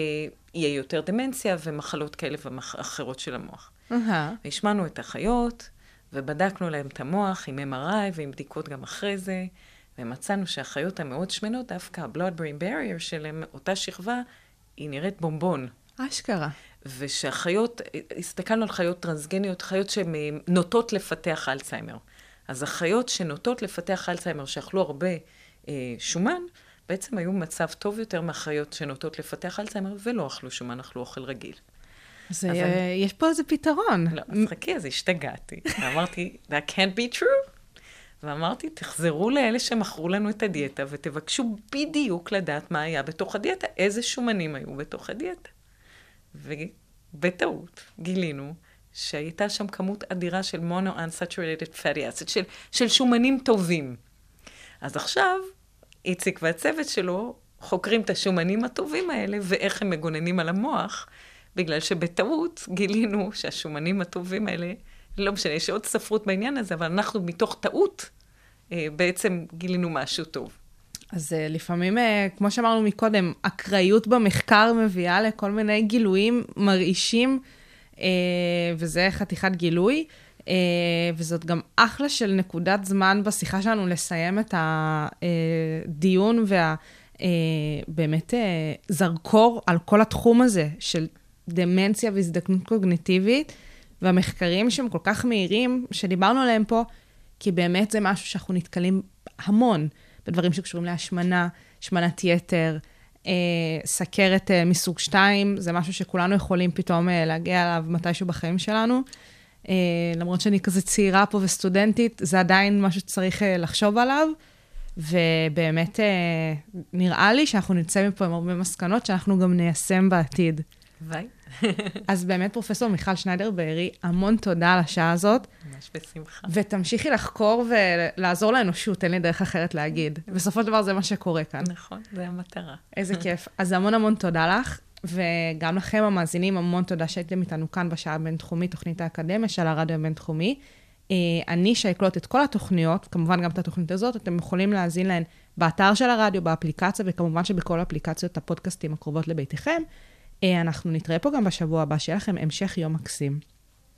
יהיה יותר דמנציה ומחלות כאלה ואחרות של המוח. אהה. והשמענו את החיות, ובדקנו להם את המוח עם MRI ועם בדיקות גם אחרי זה, ומצאנו שהחיות המאוד שמנות, דווקא ה-blood brain barrier שלהם, אותה שכבה, היא נראית בומבון. אשכרה. ושהחיות, הסתכלנו על חיות טרנסגניות, חיות שהן אה, נוטות לפתח אלצהיימר. אז החיות שנוטות לפתח אלצהיימר, שאכלו הרבה אה, שומן, בעצם היו במצב טוב יותר מהחיות שנוטות לפתח אלצהיימר ולא אכלו שומן, אכלו אוכל רגיל. אז אז אה, יש פה איזה פתרון. לא, אז חכי, אז השתגעתי. ואמרתי, that can't be true. ואמרתי, תחזרו לאלה שמכרו לנו את הדיאטה ותבקשו בדיוק לדעת מה היה בתוך הדיאטה, איזה שומנים היו בתוך הדיאטה. ובטעות גילינו שהייתה שם כמות אדירה של mono-unsaturated fatty acid, של, של שומנים טובים. אז עכשיו, איציק והצוות שלו חוקרים את השומנים הטובים האלה ואיך הם מגוננים על המוח, בגלל שבטעות גילינו שהשומנים הטובים האלה, לא משנה, יש עוד ספרות בעניין הזה, אבל אנחנו מתוך טעות אה, בעצם גילינו משהו טוב. אז uh, לפעמים, uh, כמו שאמרנו מקודם, אקראיות במחקר מביאה לכל מיני גילויים מרעישים, uh, וזה חתיכת גילוי. Uh, וזאת גם אחלה של נקודת זמן בשיחה שלנו לסיים את הדיון והבאמת uh, זרקור על כל התחום הזה של דמנציה והזדקנות קוגניטיבית, והמחקרים שהם כל כך מהירים, שדיברנו עליהם פה, כי באמת זה משהו שאנחנו נתקלים המון בדברים שקשורים להשמנה, השמנת יתר, אה, סכרת אה, מסוג 2, זה משהו שכולנו יכולים פתאום אה, להגיע אליו מתישהו בחיים שלנו. אה, למרות שאני כזה צעירה פה וסטודנטית, זה עדיין משהו שצריך אה, לחשוב עליו. ובאמת אה, נראה לי שאנחנו נצא מפה עם הרבה מסקנות שאנחנו גם ניישם בעתיד. ביי. אז באמת, פרופסור מיכל שניידר בארי, המון תודה על השעה הזאת, ממש בשמחה. ותמשיכי לחקור ולעזור לאנושות, אין לי דרך אחרת להגיד. בסופו של דבר זה מה שקורה כאן. נכון, זה המטרה. איזה כיף. אז המון המון תודה לך, וגם לכם המאזינים, המון תודה שהייתם איתנו כאן בשעה הבינתחומית, תוכנית האקדמיה של הרדיו הבינתחומי. אה, אני שאקלוט את כל התוכניות, כמובן גם את התוכנית הזאת, אתם יכולים להאזין להן באתר של הרדיו, באפליקציה, וכמובן שבכל אפליקציות הפודקאסטים הקרובות לביתכם. אה, אנחנו נתראה פה גם בשבוע הבא, שיהיה לכם המשך יום מקסים.